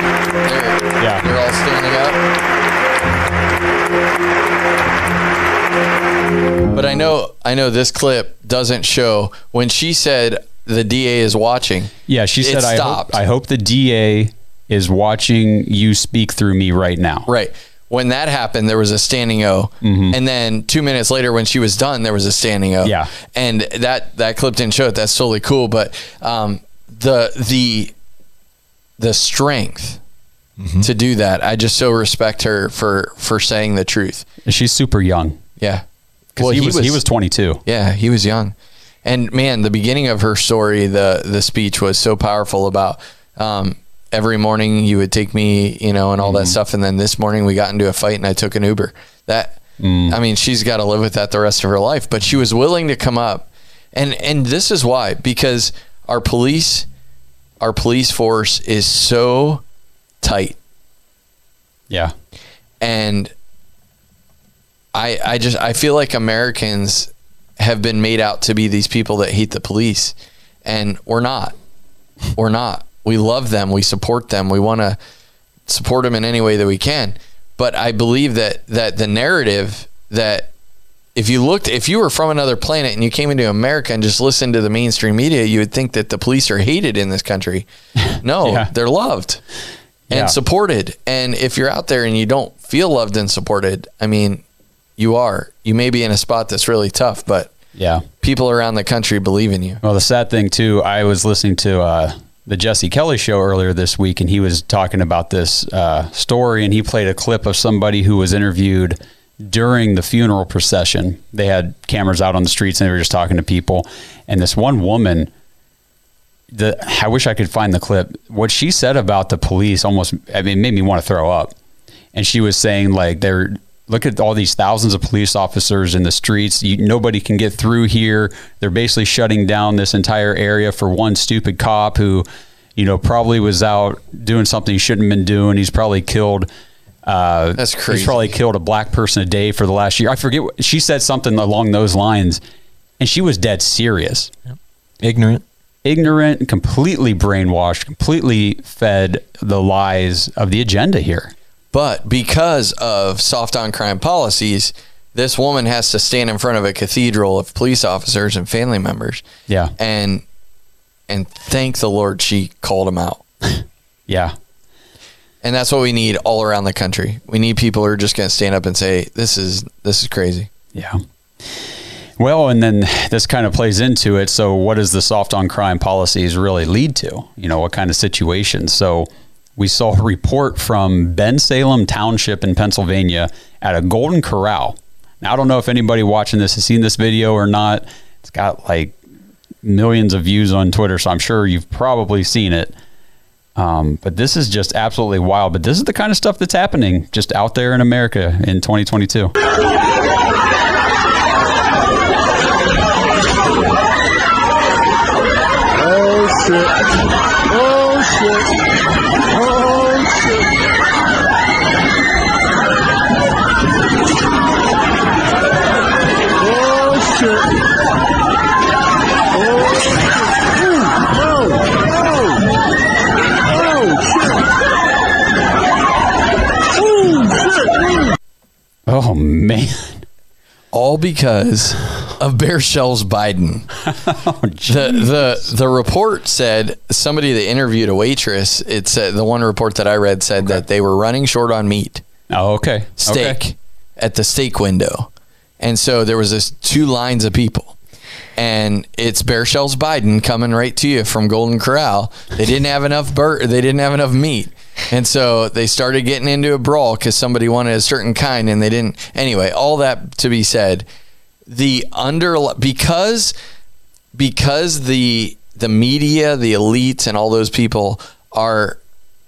B: Yeah. They're,
A: Yeah.
B: They're all standing up. But I know I know this clip doesn't show when she said the DA is watching.
A: Yeah, she said, I hope. I hope the DA is watching you speak through me right now.
B: Right. When that happened, there was a standing O, and then two minutes later, when she was done, there was a standing O.
A: Mm-hmm. Yeah.
B: and that that clip didn't show it. That's totally cool. But um, the the the strength
A: Mm-hmm.
B: to do that, I just so respect her for for saying the truth.
A: She's super young.
B: Yeah.
A: Well, he, was, he was 22.
B: Yeah, he was young. And man, the beginning of her story, the the speech was so powerful about um, every morning you would take me, you know, and all that stuff. And then this morning we got into a fight and I took an Uber. That I mean, she's got to live with that the rest of her life. But she was willing to come up, and and this is why because our police, our police force is so tight
A: Yeah.
B: and I I just I feel like Americans have been made out to be these people that hate the police and we're not. We're not. We love them, we support them, we want to support them in any way that we can. But I believe that that the narrative that if you looked if you were from another planet and you came into America and just listened to the mainstream media, you would think that the police are hated in this country. No,
A: Yeah.
B: they're loved and
A: Yeah.
B: supported. And if you're out there and you don't feel loved and supported, I mean, you are. You may be in a spot that's really tough, but
A: Yeah.
B: people around the country believe in you.
A: Well, the sad thing too, I was listening to uh, the Jesse Kelly show earlier this week, and he was talking about this uh, story, and he played a clip of somebody who was interviewed during the funeral procession. They had cameras out on the streets, and they were just talking to people, and this one woman. The, I wish I could find the clip. What she said about the police almost, I mean, made me want to throw up. And she was saying like they're look at all these thousands of police officers in the streets. You, nobody can get through here. They're basically shutting down this entire area for one stupid cop who, you know, probably was out doing something he shouldn't have been doing. He's probably killed. Uh,
B: That's crazy.
A: He's probably killed a black person a day for the last year. I forget. What, she said something along those lines, and she was dead serious
C: Ignorant.
A: ignorant, completely brainwashed, completely fed the lies of the agenda here.
B: But because of soft on crime policies, this woman has to stand in front of a cathedral of police officers and family members.
A: Yeah.
B: And and thank the Lord she called him out.
A: Yeah.
B: And that's what we need all around the country. We need people who are just going to stand up and say, "This is this is crazy."
A: Yeah. Well, and then this kind of plays into it. So, what does the soft on crime policies really lead to? You know, what kind of situations? So, we saw a report from Bensalem Township in Pennsylvania at a Golden Corral. Now, I don't know if anybody watching this has seen this video or not. It's got like millions of views on Twitter, so I'm sure you've probably seen it. Um, but this is just absolutely wild. But this is the kind of stuff that's happening just out there in America in 2022.
B: All because of Bear Shell's Biden. Oh, the the the report said somebody that interviewed a waitress. It said the one report that I read said that they were running short on meat,
A: Oh, okay.
B: steak,
A: Okay.
B: at the steak window, and so there was this two lines of people. And it's Bear Shell's Biden coming right to you from Golden Corral. They didn't have enough bur- They didn't have enough meat, and so they started getting into a brawl because somebody wanted a certain kind, and they didn't. Anyway, all that to be said, the under because because the the media, the elites, and all those people are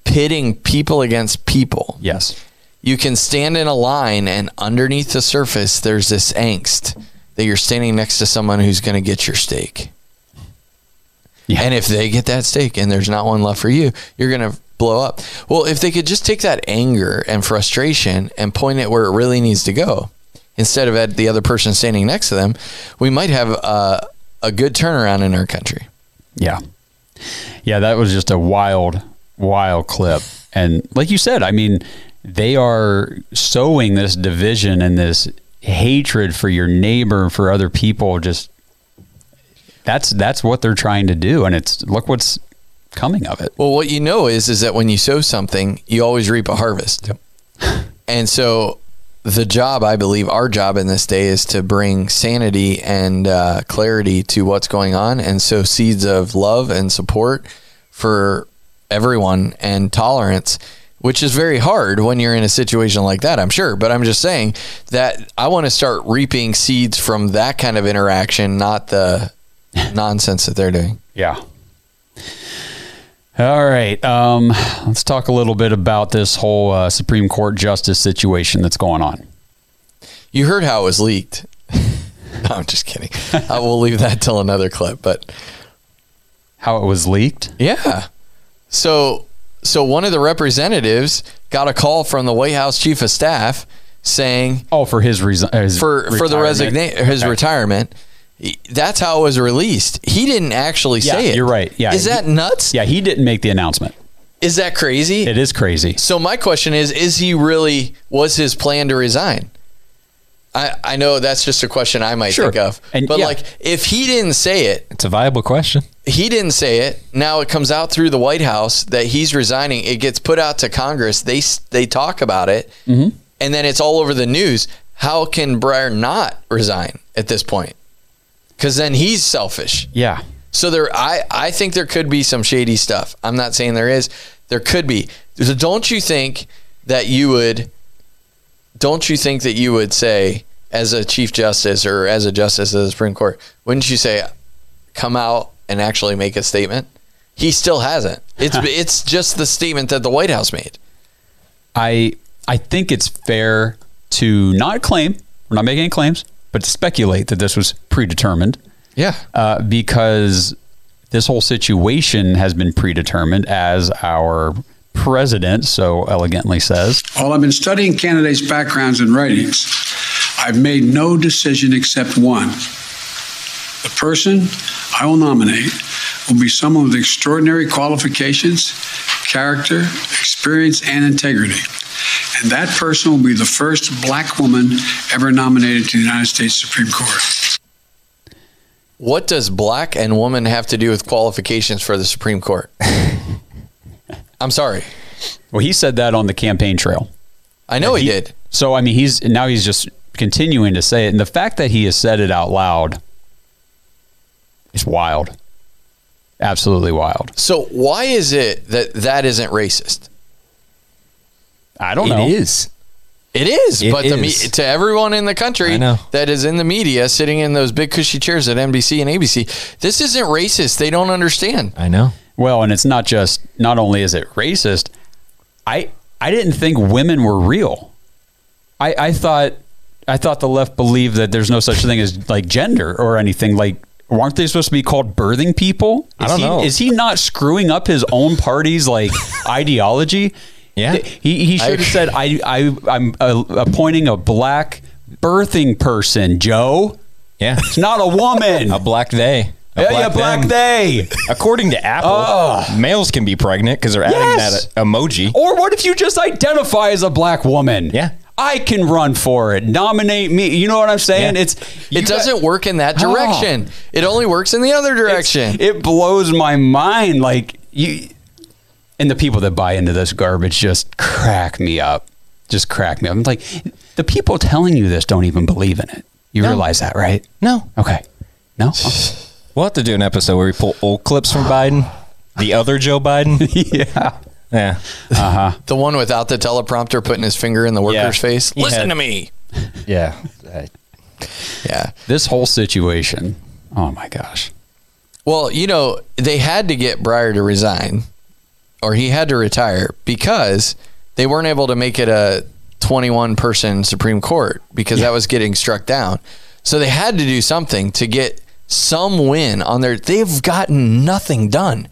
B: pitting people against people.
A: Yes.
B: You can stand in a line, and underneath the surface, there's this angst that you're standing next to someone who's going to get your steak.
A: Yeah.
B: And if they get that steak and there's not one left for you, you're going to blow up. Well, if they could just take that anger and frustration and point it where it really needs to go, instead of at the other person standing next to them, we might have a, a good turnaround in our country.
A: Yeah. Yeah, that was just a wild, wild clip. And like you said, I mean, they are sowing this division and this hatred for your neighbor, for other people. Just that's that's what they're trying to do. And it's look what's coming of it.
B: Well, what you know is is that when you sow something, you always reap a harvest. Yep. And so the job, I believe, our job in this day is to bring sanity and uh, clarity to what's going on and sow seeds of love and support for everyone and tolerance, which is very hard when you're in a situation like that, I'm sure. But I'm just saying that I want to start reaping seeds from that kind of interaction, not the nonsense that they're doing.
A: Yeah. All right. Um, let's talk a little bit about this whole uh, Supreme Court justice situation that's going on.
B: You heard how it was leaked. no, I'm just kidding. I will leave that till another clip. But
A: How it was leaked?
B: yeah, so so one of the representatives got a call from the White House chief of staff saying
A: Oh, for his reason. His
B: for for the
A: retirement.
B: resignation his
A: Okay.
B: retirement. That's how it was released. He didn't actually
A: Yeah,
B: say it.
A: you're right. Yeah,
B: is that
A: he-
B: nuts?
A: Yeah, he didn't make the announcement.
B: Is that crazy?
A: It is crazy.
B: So my question is: Is he really? Was his plan to resign? I I know that's just a question I might
A: Sure.
B: think of,
A: And
B: but
A: yeah.
B: like if he didn't say it,
C: It's a viable question.
B: he didn't say it. Now it comes out through the White House that he's resigning. It gets put out to Congress. They they talk about it,
A: Mm-hmm.
B: and then it's all over the news. How can Breyer not resign at this point? Because then he's selfish.
A: Yeah.
B: So there, I I think there could be some shady stuff. I'm not saying there is. There could be. So don't you think that you would? Don't you think that you would say, as a chief justice or as a justice of the Supreme Court, wouldn't you say, come out and actually make a statement? He still hasn't. It's it's just the statement that the White House made.
A: I I think it's fair to not claim. We're not making any claims, but to speculate that this was predetermined.
B: Yeah.
A: uh, because this whole situation has been predetermined, as our president so elegantly says.
J: While I've been studying candidates' backgrounds and writings, I've made no decision except one. The person I will nominate will be someone with extraordinary qualifications, character, experience, and integrity. And that person will be the first black woman ever nominated to the United States Supreme Court.
B: What does black and woman have to do with qualifications for the Supreme Court? I'm sorry.
A: Well, he said that on the campaign trail.
B: I know he, did.
A: So I mean, he's now he's just continuing to say it, and the fact that he has said it out loud is wild. Absolutely wild.
B: So why is it that that isn't racist?
A: I don't
C: It
A: know.
B: It is.
C: It
B: but The me- to everyone in the country
C: know.
B: that is in the media, sitting in those big cushy chairs at NBC and ABC, this isn't racist. They don't understand.
C: I know.
A: Well, and it's not just not only is it racist, I I didn't think women were real. I I thought I thought the left believed that there's no such thing as like gender or anything like aren't they supposed to be called birthing people? Is
C: I don't
A: he,
C: know.
A: Is he not screwing up his own party's like ideology?
C: Yeah.
A: He he should have said I I I'm uh, appointing a black birthing person, Joe.
C: Yeah.
A: It's not a woman.
C: A black they. A
A: yeah, yeah, black
C: them.
A: they.
C: According to Apple, males can be pregnant because they're adding
A: Yes.
C: that emoji.
A: Or what if you just identify as a black woman?
C: Yeah.
A: I can run for it. Nominate me. You know what I'm saying?
C: Yeah.
A: It's
B: It doesn't work in that
A: Oh.
B: direction. It only works in the other direction.
A: It blows my mind. Like you, and the people that buy into this garbage just crack me up. Just crack me up. I'm like, the people telling you this don't even believe in it. You realize that, right?
C: No.
A: Okay. No.
C: We'll have to do an episode where we pull old clips from Biden, the other Joe Biden.
A: yeah.
C: Yeah.
A: Uh huh.
B: the one without the teleprompter putting his finger in the worker's
C: Yeah.
B: face.
C: He
B: Listen
C: had-
B: to me.
C: Yeah. I-
B: Yeah.
A: This whole situation. Oh my gosh.
B: Well, you know, they had to get Breyer to resign or he had to retire because they weren't able to make it a 21 person Supreme Court because that was getting struck down. So they had to do something to get some win on their. They've gotten nothing done.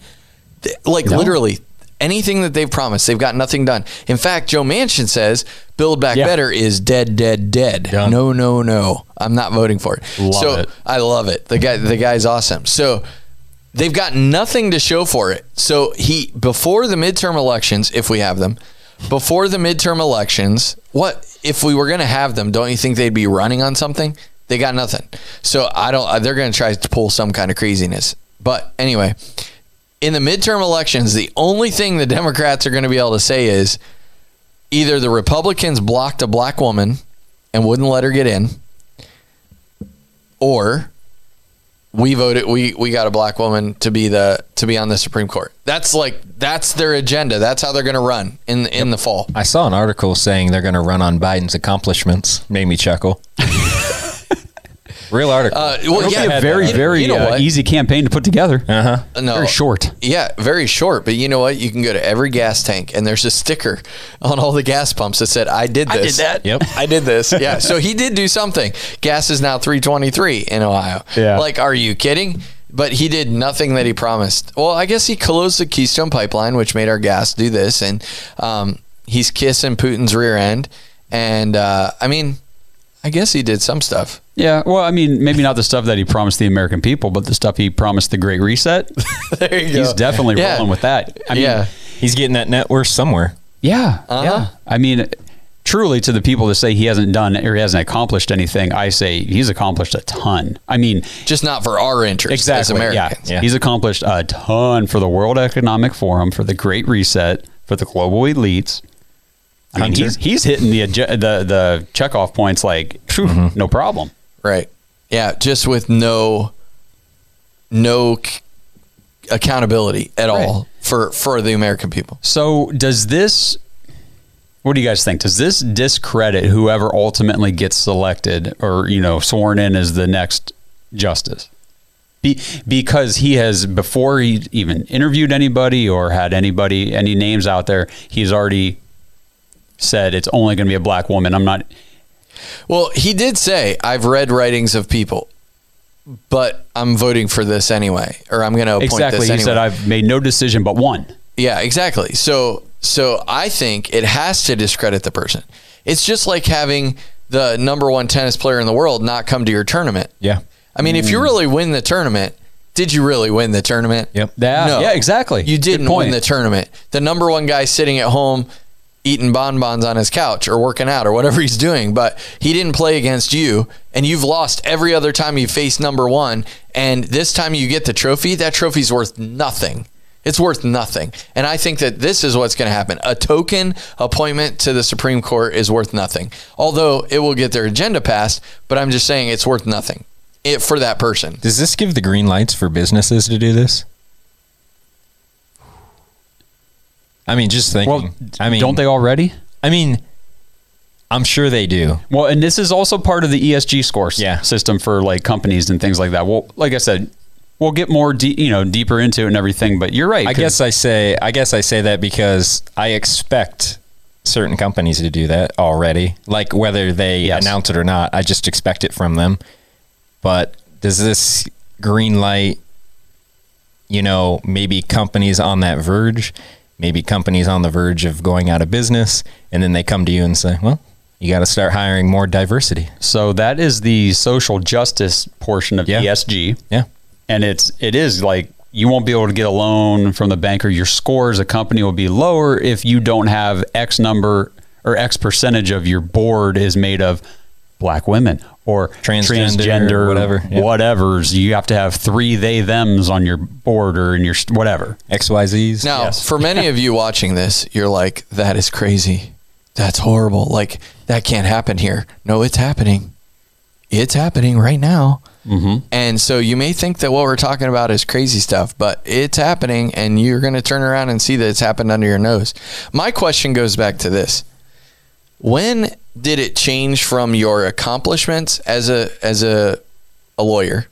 B: Like
A: No.
B: literally anything that they've promised, they've got nothing done. In fact, Joe Manchin says Build Back
A: Yeah.
B: Better is dead, dead, dead.
C: Done.
B: No, no, no. I'm not voting for it.
A: Love
B: so
A: it.
B: I love it. The guy, the guy's awesome. So they've got nothing to show for it. So he before the midterm elections, if we have them, before the midterm elections, what if we were going to have them? Don't you think they'd be running on something? They got nothing. So I don't. Uh, they're going to try to pull some kind of craziness. But anyway, in the midterm elections, the only thing the Democrats are going to be able to say is either the Republicans blocked a black woman and wouldn't let her get in, or we voted we we got a black woman to be the to be on the Supreme Court. That's like that's their agenda. That's how they're going to run in in the fall.
C: I saw an article saying they're going to run on Biden's accomplishments. Made me chuckle. Real article.
B: Uh, well,
A: It'll
B: yeah,
A: be a very,
B: you
A: very
B: you know
A: uh, easy campaign to put together.
C: Uh huh.
B: No,
A: Very short.
B: Yeah, very short. But you know what? You can go to every gas tank, and there's a sticker on all the gas pumps that said, "I did this."
A: I did that.
C: Yep.
B: I did this. Yeah. So he did do something. Gas is now 323 in Ohio.
A: Yeah.
B: Like, are you kidding? But he did nothing that he promised. Well, I guess he closed the Keystone Pipeline, which made our gas do this, and um, he's kissing Putin's rear end. And uh, I mean, I guess he did some stuff.
A: Yeah. Well, I mean, maybe not the stuff that he promised the American people, but the stuff he promised the Great Reset.
B: there you go.
A: He's definitely
B: Yeah.
A: rolling with that. I mean,
B: yeah.
C: He's getting that net worth somewhere.
A: Yeah.
B: Uh-huh.
A: Yeah. I mean, truly, to the people that say he hasn't done or he hasn't accomplished anything, I say he's accomplished a ton. I mean,
B: Just not for our interest as
A: exactly. Yeah.
B: Americans.
C: Yeah.
A: He's accomplished a ton for the World Economic Forum, for the Great Reset, for the global elites. I mean, he's he's hitting the the the checkoff points like phew,
B: Mm-hmm.
A: no problem.
B: Right. Yeah, just with no no c- accountability at all for for the American people.
A: So does this? What do you guys think? Does this discredit whoever ultimately gets selected or you know sworn in as the next justice? Be, because he has before he even interviewed anybody or had anybody any names out there, he's already said it's only going to be a black woman. I'm not.
B: Well, he did say, "I've read writings of people, but I'm voting for this anyway, or I'm going to appoint
A: Exactly.
B: this
A: He
B: anyway."
A: said I've made no decision but one.
B: Yeah, exactly. So so I think it has to discredit the person. It's just like having the number one tennis player in the world not come to your tournament.
C: Yeah.
B: I mean, if you mm. really win the tournament, did you really win the tournament?
C: Yep.
A: Yeah.
B: No.
A: Yeah. Exactly.
B: You
A: Good
B: didn't
A: point.
B: win the tournament. The number one guy sitting at home eating bonbons on his couch or working out or whatever he's doing, but he didn't play against you and you've lost every other time you face number one. And this time you get the trophy, that trophy's worth nothing. It's worth nothing. And I think that this is what's going to happen. A token appointment to the Supreme Court is worth nothing. Although it will get their agenda passed, but I'm just saying it's worth nothing it, for that person.
C: Does this give the green lights for businesses to do this? I mean, just thinking.
A: Well,
C: I mean,
A: don't they already?
C: I mean, I'm sure they do.
A: Well, and this is also part of the ESG scores
C: Yeah.
A: system for like companies and things like that. Well, like I said, we'll get more de- you know deeper into it and everything. But you're right.
C: I guess I say I guess I say that because I expect certain companies to do that already. Like whether they
A: Yes.
C: announce it or not, I just expect it from them. But does this green light you know, maybe companies on that verge, maybe companies on the verge of going out of business, and then they come to you and say, "Well, you got to start hiring more diversity."
A: so. That is the social justice portion of
C: Yeah.
A: ESG,
C: Yeah.
A: and it's it is like you won't be able to get a loan from the bank or your score as a company will be lower if you don't have X number or X percentage of your board is made of black women or
C: Transgender,
A: transgender,
C: whatever, yeah.
A: whatever's. You have to have three they thems on your board or in your whatever.
C: XYZs.
B: Now, for many of you watching this, you're like, that is crazy. That's horrible. Like, that can't happen here. No, it's happening. It's happening right now. Mm-hmm. And so you may think that what we're talking about is crazy stuff, but it's happening, and you're going to turn around and see that it's happened under your nose. My question goes back to this When did it change from your accomplishments as a, as a, a lawyer?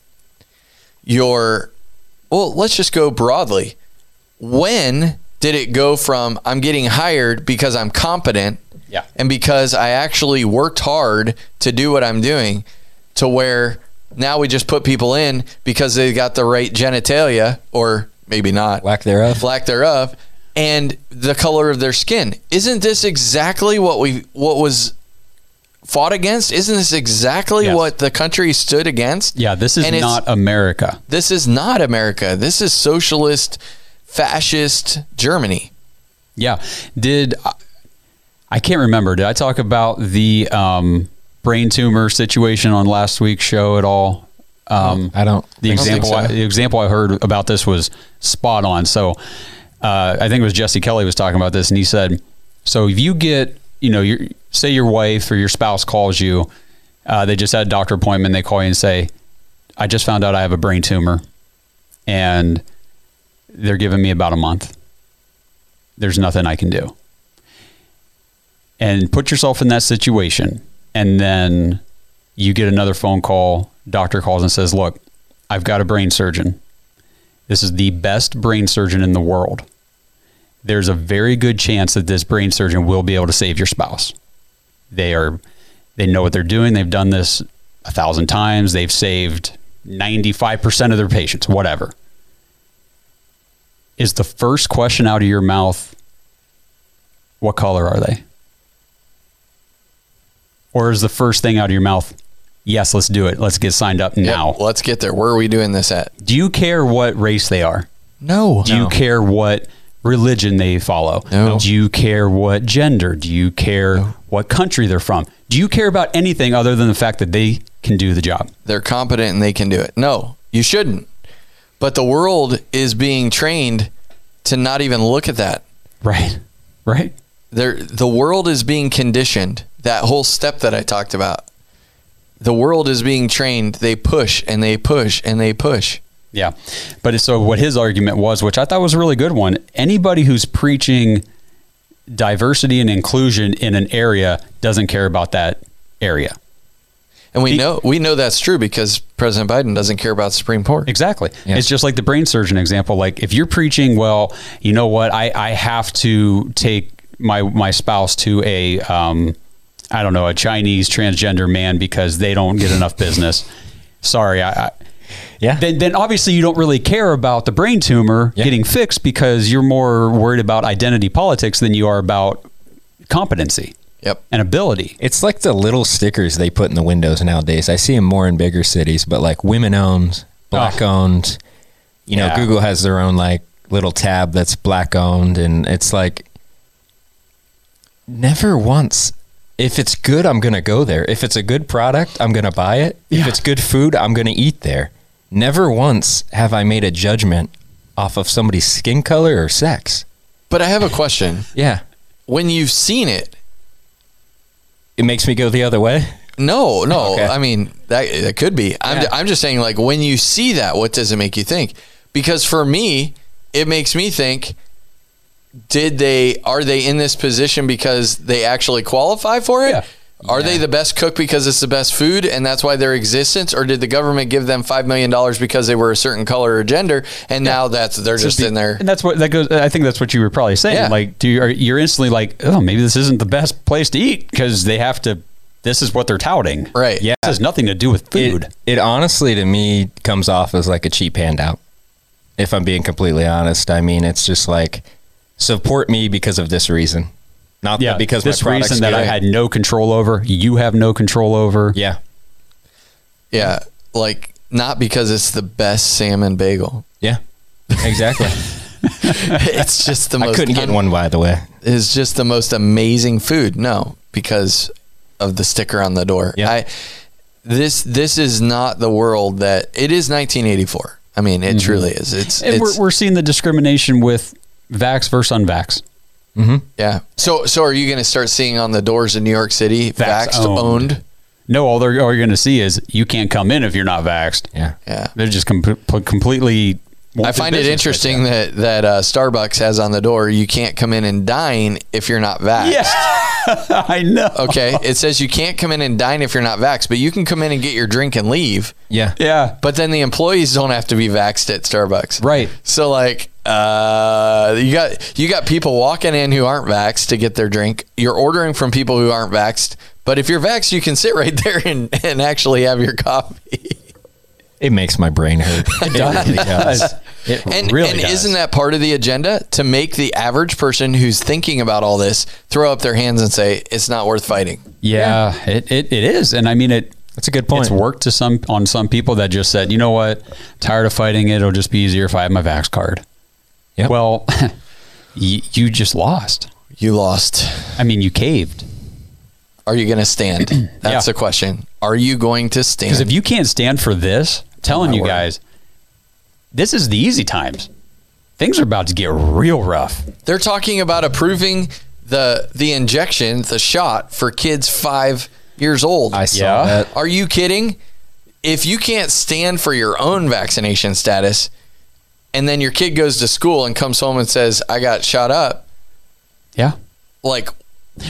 B: Your, well, let's just go broadly when did it go from I'm getting hired because I'm competent
A: Yeah.
B: and because I actually worked hard to do what I'm doing to where now we just put people in because they got the right genitalia or maybe not
C: Lack thereof.
B: lack thereof and the color of their skin isn't this exactly what we what was fought against isn't this exactly
A: Yes.
B: what the country stood against
A: Yeah, this is
B: And
A: not America.
B: this is not America. This is socialist, fascist Germany.
A: Yeah. Did I can't remember? Did I talk about the um, brain tumor situation on last week's show at all? Um,
C: I don't.
A: the
B: I don't think
A: example
B: so.
A: I, the example I heard about this was spot on. So uh, I think it was Jesse Kelly was talking about this, and he said, "So if you get, you know, your say your wife or your spouse calls you, uh, they just had a doctor appointment, they call you and say, I just found out I have a brain tumor, and they're giving me about a month. There's nothing I can do." And put yourself in that situation, and then you get another phone call. Doctor calls and says, "Look, I've got a brain surgeon. This is the best brain surgeon in the world. There's a very good chance that this brain surgeon will be able to save your spouse. They are, they know what they're doing. They've done this a thousand times. They've saved 95% of their patients, whatever. Is the first question out of your mouth, what color are they? Or is the first thing out of your mouth, yes, let's do it. Let's get signed up now.
B: Yep, let's get there. Where are we doing this at?
A: Do you care what race they are?
B: No.
A: Do you care what religion they follow?
B: No.
A: Do you care what gender? Do you care what country they're from? Do you care about anything other than the fact that they can do the job?
B: They're competent and they can do it. No, you shouldn't. But the world is being trained to not even look at that.
A: Right. Right.
B: There, the world is being conditioned. That whole step that I talked about. The world is being trained. They push and they push and they push.
A: Yeah. But so what his argument was, which I thought was a really good one, anybody who's preaching diversity and inclusion in an area doesn't care about that area.
B: And we
A: He-
B: know we know that's true because President Biden doesn't care about Supreme Court.
A: Exactly.
C: Yeah.
A: It's just like the brain surgeon example. Like if you're preaching, well, you know what, I, I have to take my my spouse to a um, I don't know, a Chinese transgender man because they don't get enough business. Sorry, I, I
C: Yeah.
A: then, then obviously you don't really care about the brain tumor
C: Yeah.
A: getting fixed because you're more worried about identity politics than you are about competency
B: Yep.
A: and ability.
C: It's like the little stickers they put in the windows nowadays. I see them more in bigger cities, but like women owned, black
A: Oh.
C: owned. You know,
A: Yeah.
C: Google has their own like little tab that's black owned, and it's like never once. If it's good, I'm gonna go there. If it's a good product, I'm gonna buy it. If it's good food, I'm gonna eat there. Never once have I made a judgment off of somebody's skin color or sex.
B: But I have a question.
C: Yeah,
B: When you've seen it,
C: it makes me go the other way.
B: no, no.
C: Okay.
B: I mean, that, that could be. I'm. I'm just saying, like, when you see that, what does it make you think? Because for me, it makes me think, did they, are they in this position because they actually qualify for it?
A: Yeah.
B: Are they the best cook because it's the best food and that's why their existence? Or did the government give them $5 million because they were a certain color or gender and now that's, they're just in there?
A: And that's what that goes. I think that's what you were probably saying.
B: Yeah.
A: Like, do you, are, you're instantly like, oh, maybe this isn't the best place to eat because they have to. This is what they're touting.
B: Right.
C: Yeah.
A: This has nothing to do with food.
C: It, it honestly, to me, comes off as like a cheap handout. If I'm being completely honest, I mean, it's just like support me because of this reason, not
A: yeah,
C: that because
A: this
C: my product's
A: reason that I had no control over, you have no control over.
C: Yeah,
B: Yeah. Like, not because it's the best salmon bagel.
C: yeah, exactly.
B: it's just the
C: I
B: most.
C: couldn't get one by the way.
B: It's just the most amazing food. No, because of the sticker on the door.
C: Yeah.
B: I, this this is not the world that it is. 1984. I mean, it mm-hmm. truly is. It's,
A: And
B: it's
A: we're, we're seeing the discrimination with vax versus unvax.
B: Yeah. So so are you going to start seeing on the doors in New York City
A: Vax
B: vaxxed
A: owned.
B: owned?
A: No, all they're all you're going to see is you can't come in if you're not vaxxed.
C: Yeah.
B: Yeah.
A: They're just com- completely.
B: I find it interesting
A: with
B: that that uh, Starbucks has on the door you can't come in and dine if you're not vaxxed.
A: you. Yeah, I know.
B: Okay, it says you can't come in and dine if you're not vaxxed, but you can come in and get your drink and leave.
C: Yeah.
A: Yeah,
B: But then the employees don't have to be vaxxed at Starbucks.
A: right.
B: So like uh, you got you got people walking in who aren't vaxxed to get their drink. You're ordering from people who aren't vaxxed. But if you're vaxxed, you can sit right there and, and actually have your coffee.
C: It makes my brain hurt. It really does.
A: It
B: And,
A: really
B: and
A: does.
B: isn't that part of the agenda to make the average person who's thinking about all this throw up their hands and say it's not worth fighting?
A: Yeah, It, it it is, and I mean it.
C: That's a good point.
A: It's worked to some on some people that just said, you know what, tired of fighting it. It'll just be easier if I have my vax card.
C: Yep.
A: Well, you, you just lost.
B: You lost.
A: I mean, you caved.
B: Are you going to stand? That's
A: Yeah.
B: the question. Are you going to stand?
A: Because if you can't stand for this, I'm telling
B: my
A: you
B: word.
A: guys, this is the easy times. Things are about to get real rough.
B: They're talking about approving the the injection, the shot for kids five years old.
C: I saw
A: Yeah.
C: that.
B: Are you kidding? If you can't stand for your own vaccination status, and then your kid goes to school and comes home and says, "I got shot up,"
A: Yeah.
B: like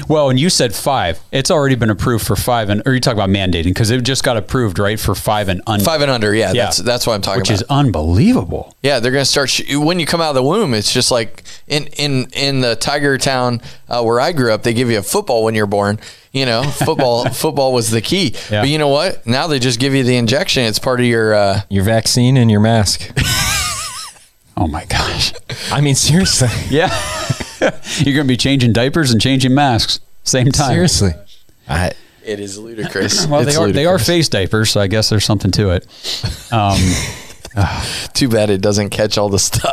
A: Well, and you said five. It's already been approved for five, and or you talk about mandating because it just got approved, right, for five and under,
B: five and under. Yeah,
A: Yeah.
B: that's that's what I'm talking
A: which
B: about.
A: Which is unbelievable.
B: Yeah, they're going to start sh- when you come out of the womb. It's just like in in in the Tiger Town uh, where I grew up. They give you a football when you're born. You know, football football was the key.
A: Yeah.
B: But you know what? Now they just give you the injection. It's part of your. Uh,
C: Your vaccine and your mask.
A: Oh my gosh.
C: I mean, seriously.
A: Yeah. You're going to be changing diapers and changing masks same time.
C: Seriously. I,
B: it is ludicrous.
A: Well,
B: It's
A: they are they are face diapers, so I guess there's something to it. Um,
B: Too bad it doesn't catch all the stuff.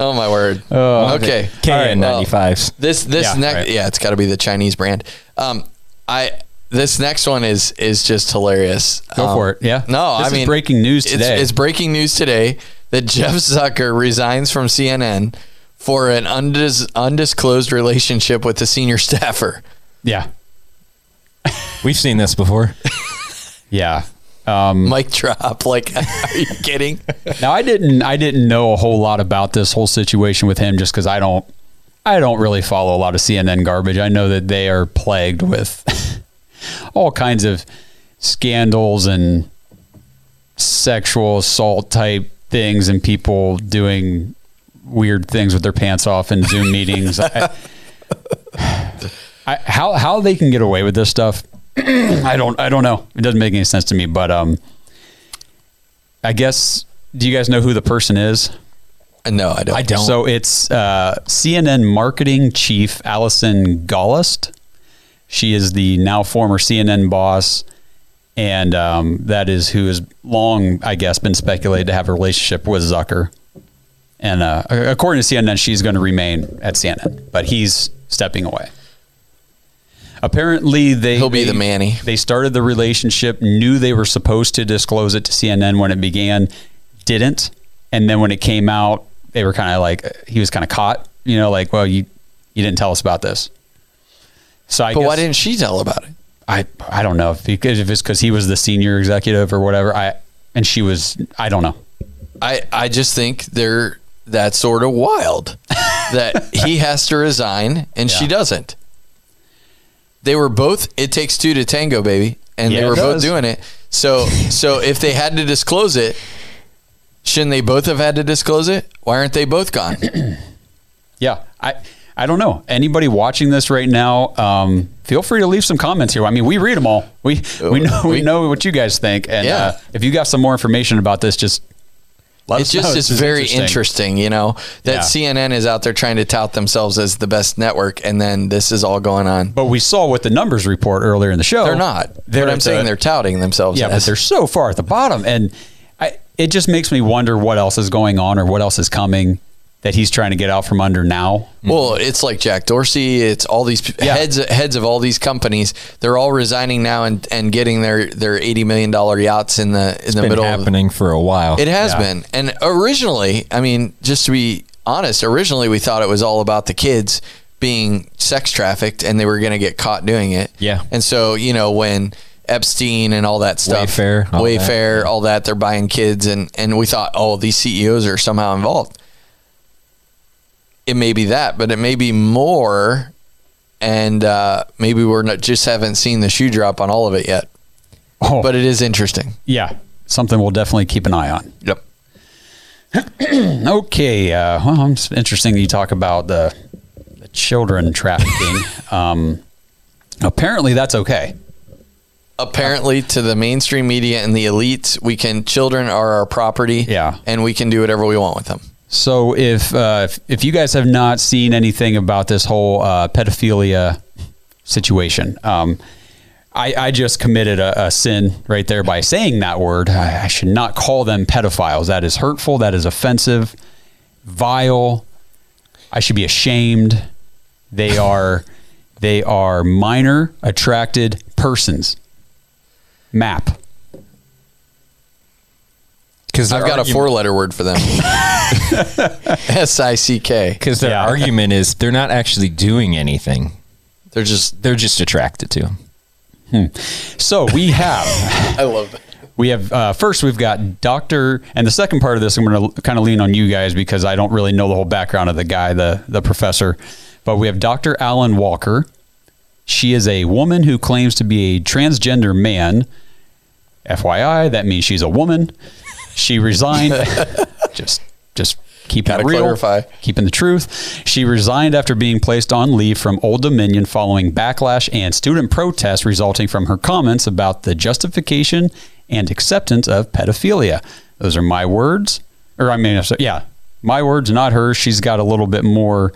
B: oh my word. okay.
C: KN95s.
B: This this
A: Yeah,
B: next
A: right.
B: yeah, it's got to be the Chinese brand. Um, I this next one is is just hilarious.
A: Go
B: Um,
A: for it. Yeah.
B: No,
A: This
B: I mean
A: breaking news today.
B: It's, breaking news today that Jeff Zucker resigns from CNN for an undis, undisclosed relationship with a senior staffer.
A: yeah.
C: We've seen this before.
A: Yeah. Um,
B: Mic drop. Like, are you kidding?
A: now I didn't I didn't know a whole lot about this whole situation with him just because I don't I don't really follow a lot of CNN garbage. I know that they are plagued with all kinds of scandals and sexual assault type things and people doing weird things with their pants off in Zoom meetings. I, I, how how they can get away with this stuff, I don't I don't know. It doesn't make any sense to me. But um, I guess do you guys know who the person is?
B: No, I don't.
C: I don't.
A: So it's uh, CNN marketing chief Allison Gollust. She is the now former CNN boss, and um, that is who has long, I guess, been speculated to have a relationship with Zucker. And uh, according to CNN, she's going to remain at CNN, but he's stepping away. Apparently, they
B: He'll be
A: they-
B: the Manny.
A: They started the relationship, knew they were supposed to disclose it to CNN when it began, didn't, and then when it came out, they were kind of like he was kind of caught. You know, like, well, you you didn't tell us about this. So I
B: But
A: guess
B: why didn't she tell about it?
A: I I don't know if because if it's because he was the senior executive or whatever. I and she was I don't know.
B: I, I just think they're that's sort of wild that he has to resign and she doesn't. They were both it takes two to tango, baby, and
A: Yeah,
B: they were both doing it. So so if they had to disclose it, shouldn't they both have had to disclose it? Why aren't they both gone?
A: Yeah, I I don't know. Anybody watching this right now, um, feel free to leave some comments here. I mean, we read them all. We we know we know what you guys think, and
B: Yeah.
A: uh, if you got some more information about this, just let
B: it's just it's very interesting. you know, that
A: Yeah.
B: CNN is out there trying to tout themselves as the best network, and then this is all going on.
A: But we saw with the numbers report earlier in the show,
B: They're not.
A: They're
B: but I'm
A: at
B: saying they're touting themselves.
A: Yeah, but they're so far at the bottom, and I it just makes me wonder what else is going on or what else is coming that he's trying to get out from under now.
B: Well, it's like Jack Dorsey. It's all these p- heads heads of all these companies. They're all resigning now and, and getting their, their eighty million dollar yachts in the in the
C: been
B: middle. of
C: happening for a while.
B: It has
C: Yeah.
B: been. And originally, I mean, just to be honest, originally we thought it was all about the kids being sex trafficked and they were going to get caught doing it.
C: Yeah.
B: And so, you know, when Epstein and all that stuff,
C: Wayfair, all
B: Wayfair, all that, they're buying kids and and we thought, "Oh, these CEOs are somehow involved." It may be that, but it may be more and uh, maybe we're not just haven't seen the shoe drop on all of it yet.
A: Oh.
B: But it is interesting.
A: Yeah, something we'll definitely keep an eye on.
B: Yep.
A: okay, uh, well, it's interesting you talk about the, the children trafficking. um, apparently, that's okay.
B: apparently to the mainstream media and the elites we can children are our property
A: Yeah.
B: and we can do whatever we want with them
A: So if uh, if, if you guys have not seen anything about this whole uh, pedophilia situation, um, I, I just committed a, a sin right there by saying that word. I, I should not call them pedophiles. That is hurtful. That is offensive, vile. I should be ashamed. They are they are minor attracted persons. Map.
C: Because
B: i've got a four letter word for them s-i-c-k
C: Because their
A: Yeah.
C: argument is they're not actually doing anything.
B: they're just
C: They're just attracted to him.
A: So we have
B: i love that
A: We have uh, first we've got Doctor, and the second part of this I'm going to kind of lean on you guys because I don't really know the whole background of the guy, the the professor. But we have Doctor Alan Walker. She is a woman who claims to be a transgender man. FYI, that means she's a woman. She resigned. just just
B: Gotta
A: it real,
B: clarify.
A: keeping the truth. She resigned after being placed on leave from Old Dominion following backlash and student protests resulting from her comments about the justification and acceptance of pedophilia. Those are my words, or I mean, yeah, my words, not hers. She's got a little bit more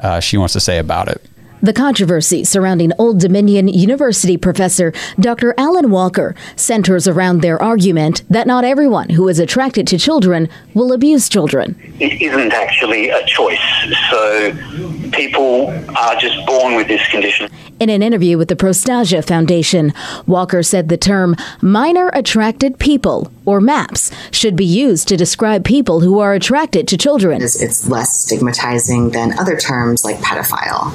A: uh, she wants to say about it.
K: The controversy surrounding Old Dominion University professor Dr. Alan Walker centers around their argument that not everyone who is attracted to children will abuse children.
L: it isn't actually a choice. So people are just born with this condition.
K: In an interview with the Prostasia Foundation, Walker said the term minor attracted people, or MAPS, should be used to describe people who are attracted to children.
M: is it's less stigmatizing than other terms like pedophile.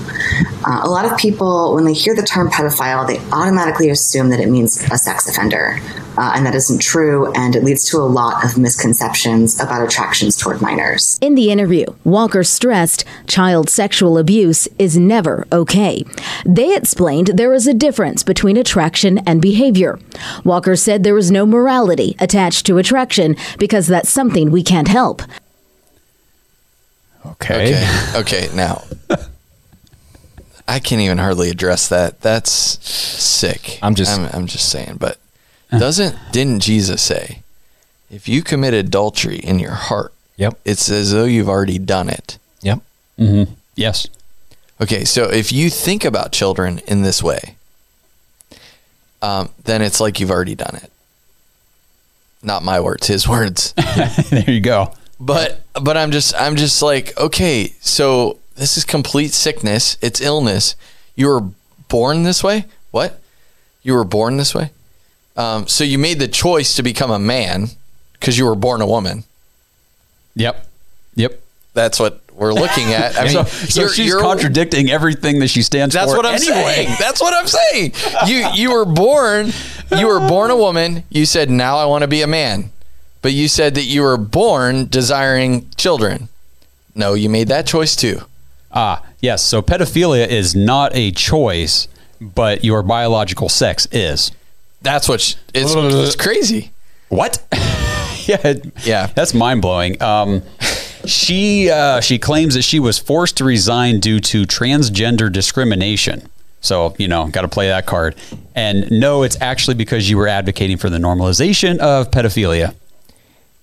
M: Uh, a lot of people, when they hear the term pedophile, they automatically assume that it means a sex offender. Uh, and that isn't true, and it leads to a lot of misconceptions about attractions toward minors.
K: In the interview, Walker stressed child sexual abuse is never okay. They explained there is a difference between attraction and behavior. Walker said there is no morality attached to attraction because that's something we can't help.
A: Okay.
B: okay okay now i can't even hardly address that that's sick
C: I'm just-
B: i'm, I'm just saying but doesn't didn't jesus say if you commit adultery in your heart
C: Yep.
B: it's as though you've already done it
C: Yep.
A: Mm-hmm. Yes.
B: Okay, so if you think about children in this way, um, then it's like you've already done it. Not my words, his words.
A: there you go.
B: But but I'm just I'm just like okay, so this is complete sickness. It's illness. You were born this way. What? You were born this way. Um, so you made the choice to become a man because you were born a woman.
A: Yep. Yep.
B: That's what we're looking at. I mean,
A: so so
B: you're-
A: she's
B: you're-
A: contradicting everything that she stands
B: That's
A: for.
B: That's what I'm
A: anyway.
B: saying. That's what I'm saying. You you were born you were born a woman. You said now I want to be a man. But you said that you were born desiring children. No, you made that choice too.
A: Ah, yes. So pedophilia is not a choice, but your biological sex is.
B: That's what it's, it's crazy.
A: What? yeah,
B: Yeah.
A: That's mind blowing. Um, she uh, she claims that she was forced to resign due to transgender discrimination. So you know, got to play that card. And no, it's actually because you were advocating for the normalization of pedophilia.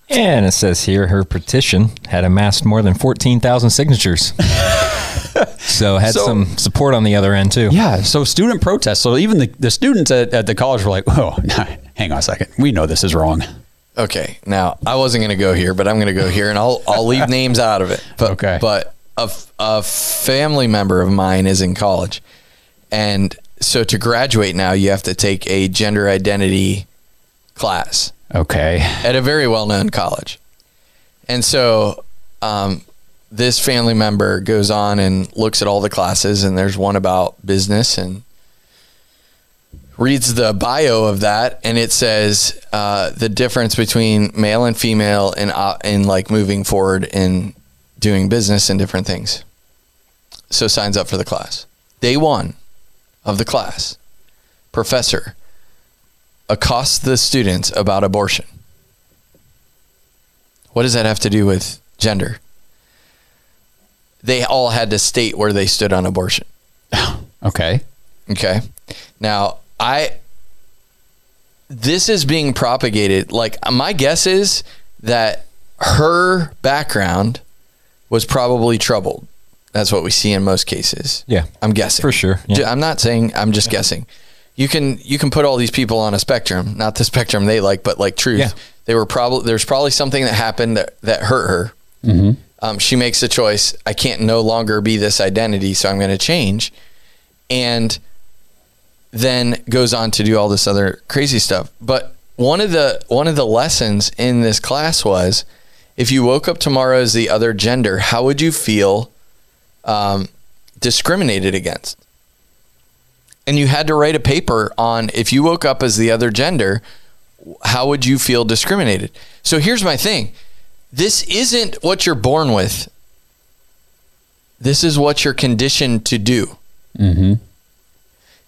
C: And it says here her petition had amassed more than 14,000 signatures. so had
A: So-
C: some support on the other end too.
A: Yeah. So student protests. So even the, the students at, at the college were like, "Oh, hang on a second. We know this is wrong."
B: Okay, now I wasn't going to go here, but I'm going to go here, and I'll I'll leave names out of it. But,
A: Okay.
B: But a, a family member of mine is in college, and so to graduate now, you have to take a gender identity class
A: Okay.
B: at a very well known college. And so um, this family member goes on and looks at all the classes, and there's one about business and reads the bio of that, and it says uh, the difference between male and female in, uh, in like moving forward in doing business and different things. So signs up for the class. Day one of the class, professor accosts the students about abortion. What does that have to do with gender? They all had to state where they stood on abortion.
A: Okay.
B: Okay. Now, I this is being propagated like my guess is that her background was probably troubled. That's what we see in most cases.
C: Yeah.
B: I'm guessing.
C: For sure. Yeah.
B: I'm not saying I'm just guessing. You can you can put all these people on a spectrum, not the spectrum they like, but like truth.
C: Yeah.
B: They were probably there's probably something that happened that, that hurt her.
A: Mm-hmm.
B: Um, she makes a choice. I can't no longer be this identity, so I'm going to change, and then goes on to do all this other crazy stuff. But one of the one of the lessons in this class was, if you woke up tomorrow as the other gender, how would you feel um, discriminated against? And you had to write a paper on if you woke up as the other gender, how would you feel discriminated? So here's my thing this isn't what you're born with. This is what you're conditioned to do.
A: Mm-hmm.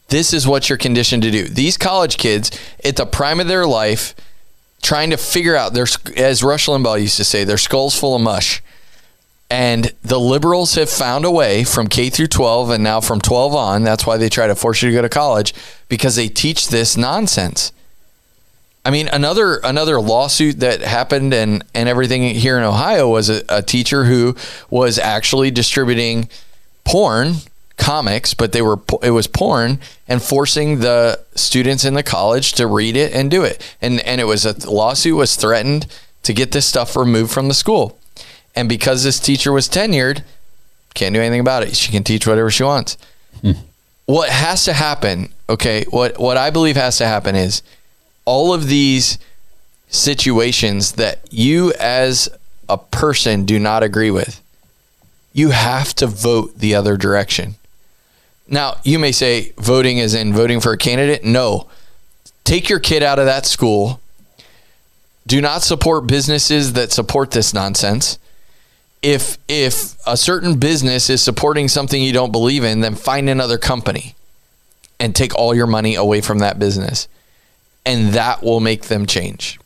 B: This is what you're conditioned to do. These college kids, at the prime of their life, trying to figure out their, as Rush Limbaugh used to say, their skulls full of mush. And the liberals have found a way from K through 12 and now from 12 on. That's why they try to force you to go to college because they teach this nonsense. I mean, another another lawsuit that happened and and everything here in Ohio was a, a teacher who was actually distributing porn comics, but they were it was porn and forcing the students in the college to read it and do it. And and it was a lawsuit was threatened to get this stuff removed from the school. And because this teacher was tenured, can't do anything about it. She can teach whatever she wants. Hmm. What has to happen, okay, what what I believe has to happen is all of these situations that you as a person do not agree with, you have to vote the other direction. Now, you may say voting is in voting for a candidate. No. Take your kid out of that school. Do not support businesses that support this nonsense. If if a certain business is supporting something you don't believe in, then find another company and take all your money away from that business. And that will make them change.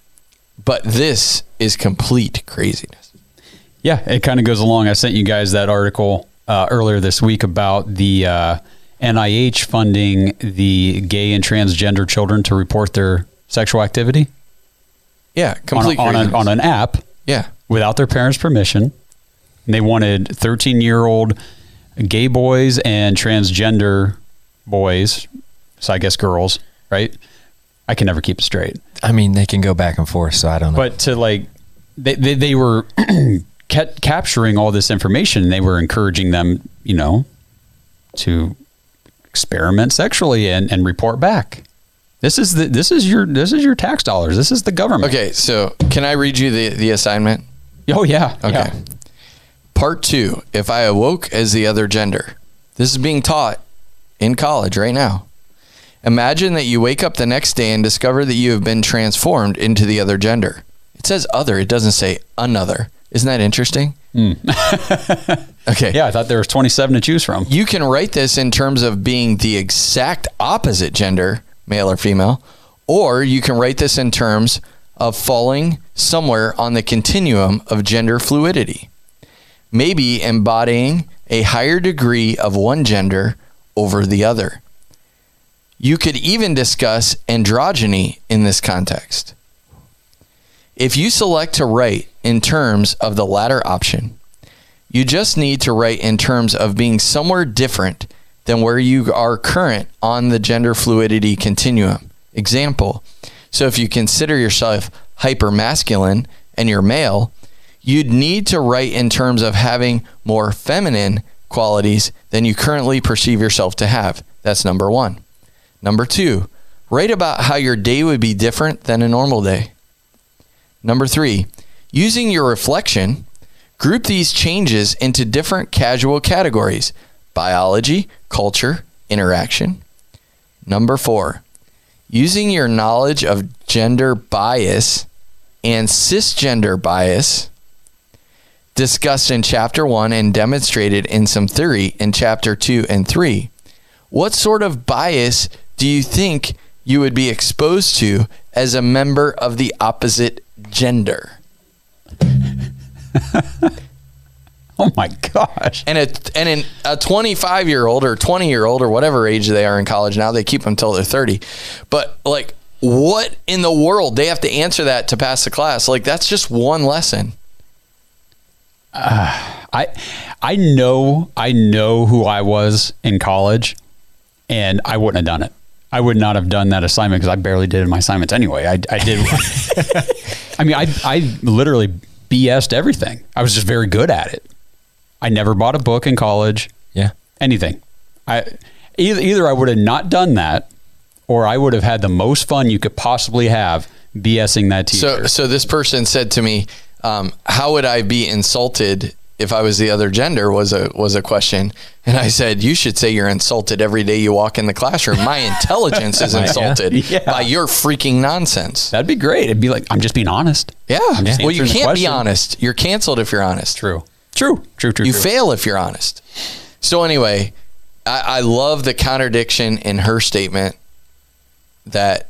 B: But this is complete craziness.
A: Yeah, it kind of goes along. I sent you guys that article uh, earlier this week about the uh, NIH funding the gay and transgender children to report their sexual activity.
B: Yeah,
A: on,
B: complete
A: a- on, a, on an app.
B: Yeah.
A: without their parents' permission. And they wanted 13 year old gay boys and transgender boys. So I guess girls, right? I can never keep it straight.
C: I mean, they can go back and forth, so I don't know.
A: But to like, they, they, they were kept capturing all this information. They were encouraging them, you know, to experiment sexually and, and report back. This is the this is your this is your tax dollars. This is the government.
B: Okay, so can I read you the, the assignment?
A: Oh yeah.
B: Okay.
A: yeah.
B: Part two If I awoke as the other gender. This is being taught in college right now. Imagine that you wake up the next day and discover that you have been transformed into the other gender. It says other, it doesn't say another. Isn't that interesting? Hmm. okay.
A: Yeah, I thought there was 27 to choose from.
B: You can write this in terms of being the exact opposite gender, male or female, or you can write this in terms of falling somewhere on the continuum of gender fluidity. Maybe embodying a higher degree of one gender over the other. You could even discuss androgyny in this context. If you select to write in terms of the latter option, you just need to write in terms of being somewhere different than where you are current on the gender fluidity continuum. Example So if you consider yourself hyper masculine and you're male, you'd need to write in terms of having more feminine qualities than you currently perceive yourself to have. That's number one. Number two, write about how your day would be different than a normal day. Number three, using your reflection, group these changes into different casual categories biology, culture, interaction. Number four, using your knowledge of gender bias and cisgender bias discussed in chapter one and demonstrated in some theory in chapter two and three. What sort of bias do you think you would be exposed to as a member of the opposite gender?
A: Oh my gosh.
B: And a and in a 25 year old or 20 year old or whatever age they are in college now, they keep them until they're 30. But like, what in the world they have to answer that to pass the class? Like, that's just one lesson.
A: Uh, I I know I know who I was in college, and I wouldn't have done it. I would not have done that assignment because I barely did my assignments anyway. I, I did. I mean, I I literally BS'd everything. I was just very good at it. I never bought a book in college.
C: Yeah.
A: Anything. I either either I would have not done that or I would have had the most fun you could possibly have BSing that teacher.
B: So so this person said to me, um, how would I be insulted if I was the other gender was a was a question. And I said, you should say you're insulted every day you walk in the classroom. My intelligence is insulted
A: Yeah.
B: by your freaking nonsense.
A: That'd be great. It'd be like I'm just being honest.
B: Yeah. Well, you can't be honest. You're canceled if you're honest.
A: True. True. True. True.
B: You
A: true.
B: fail if you're honest. So anyway, I, I love the contradiction in her statement that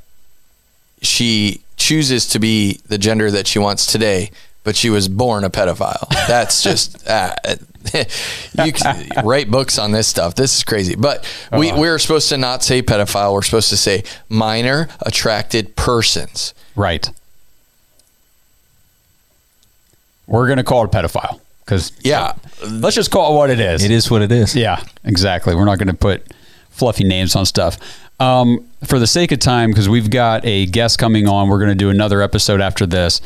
B: she chooses to be the gender that she wants today, but she was born a pedophile. That's just uh, you can write books on this stuff. This is crazy. But we
A: Uh.
B: we're supposed to not say pedophile. We're supposed to say minor attracted persons.
A: Right. We're gonna call it a pedophile because
B: Yeah.
A: let's just call it what it is.
C: It is what it is.
A: Yeah, exactly. We're not going to put fluffy names on stuff. Um, for the sake of time, because we've got a guest coming on, we're going to do another episode after this.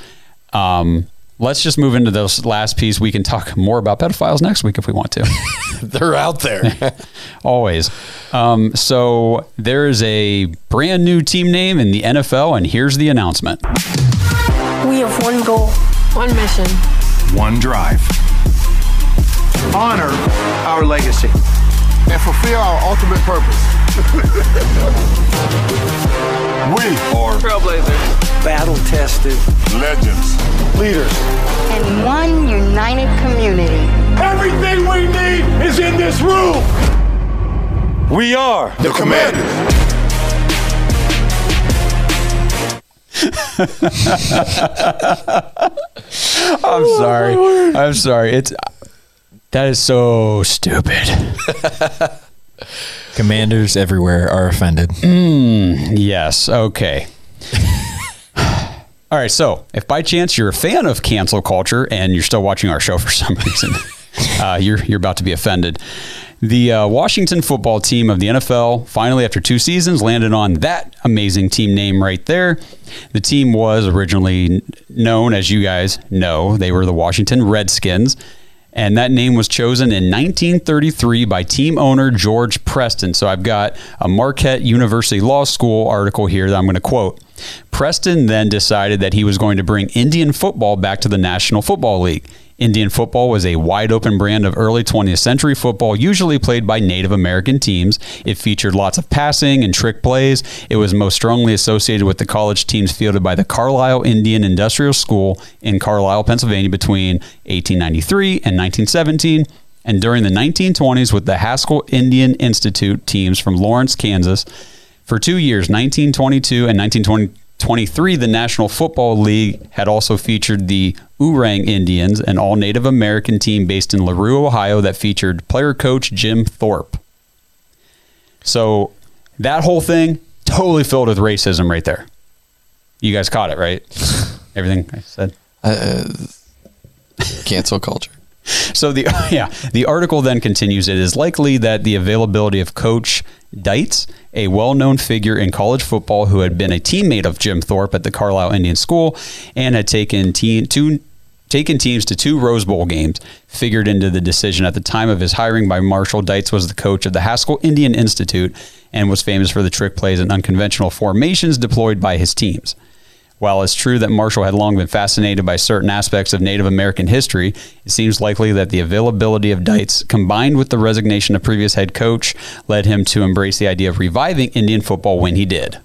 A: Um, let's just move into this last piece. We can talk more about pedophiles next week if we want to.
B: They're out there.
A: Always. Um, so there is a brand new team name in the NFL, and here's the announcement.
N: We have one goal, one mission.
O: One drive.
P: honor our legacy and fulfill our ultimate purpose.
O: We are
P: trailblazers, battle tested
O: legends.
P: leaders.
N: And one united community.
P: Everything we need is in this room.
O: We are the Commanders.
A: I'm sorry. I'm sorry. It's that is so stupid.
C: Commanders everywhere are offended.
A: Mm, yes. Okay. All right. So, if by chance you're a fan of cancel culture and you're still watching our show for some reason, uh, you're you're about to be offended. The uh, Washington football team of the NFL finally, after two seasons, landed on that amazing team name right there. The team was originally known, as you guys know, they were the Washington Redskins. And that name was chosen in 1933 by team owner George Preston. So I've got a Marquette University Law School article here that I'm going to quote. Preston then decided that he was going to bring Indian football back to the National Football League. Indian football was a wide open brand of early 20th century football, usually played by Native American teams. It featured lots of passing and trick plays. It was most strongly associated with the college teams fielded by the Carlisle Indian Industrial School in Carlisle, Pennsylvania between 1893 and 1917 and during the 1920s with the Haskell Indian Institute teams from Lawrence, Kansas. For two years, 1922 and 1923, the National Football League had also featured the Oorang Indians, an all Native American team based in LaRue, Ohio, that featured player coach Jim Thorpe. So that whole thing totally filled with racism right there. You guys caught it, right? Everything I said.
B: Uh, cancel culture.
A: So the yeah, the article then continues. It is likely that the availability of Coach Dietz a well known figure in college football who had been a teammate of Jim Thorpe at the Carlisle Indian School and had taken two, taken teams to two Rose Bowl games, figured into the decision at the time of his hiring by Marshall. Dietz was the coach of the Haskell Indian Institute and was famous for the trick plays and unconventional formations deployed by his teams. While it's true that Marshall had long been fascinated by certain aspects of Native American history, it seems likely that the availability of Dietz, combined with the resignation of previous head coach, led him to embrace the idea of reviving Indian football when he did.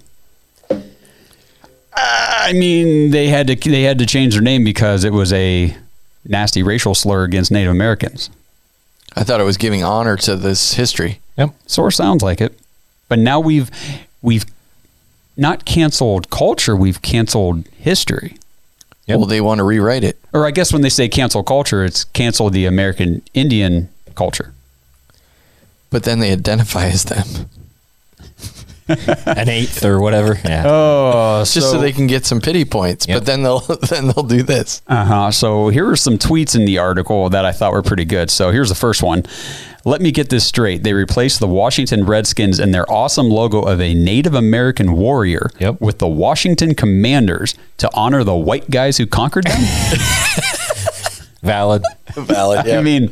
A: I mean, they had to they had to change their name because it was a nasty racial slur against Native Americans.
B: I thought it was giving honor to this history.
A: Yep, sort of sounds like it. But now we've we've not canceled culture, we've canceled history.
B: Well, they want to rewrite it.
A: Or I guess when they say cancel culture, it's cancel the American Indian culture.
B: But then they identify as them.
C: An eighth or whatever. Yeah.
A: Oh,
B: just so, they can get some pity points. But then they'll then they'll do this.
A: Uh huh. So here are some tweets in the article that I thought were pretty good. So here's the first one. Let me get this straight. They replaced the Washington Redskins and their awesome logo of a Native American warrior
C: yep.
A: with the Washington Commanders to honor the white guys who conquered them.
C: Valid.
B: Valid. Yeah.
A: I mean,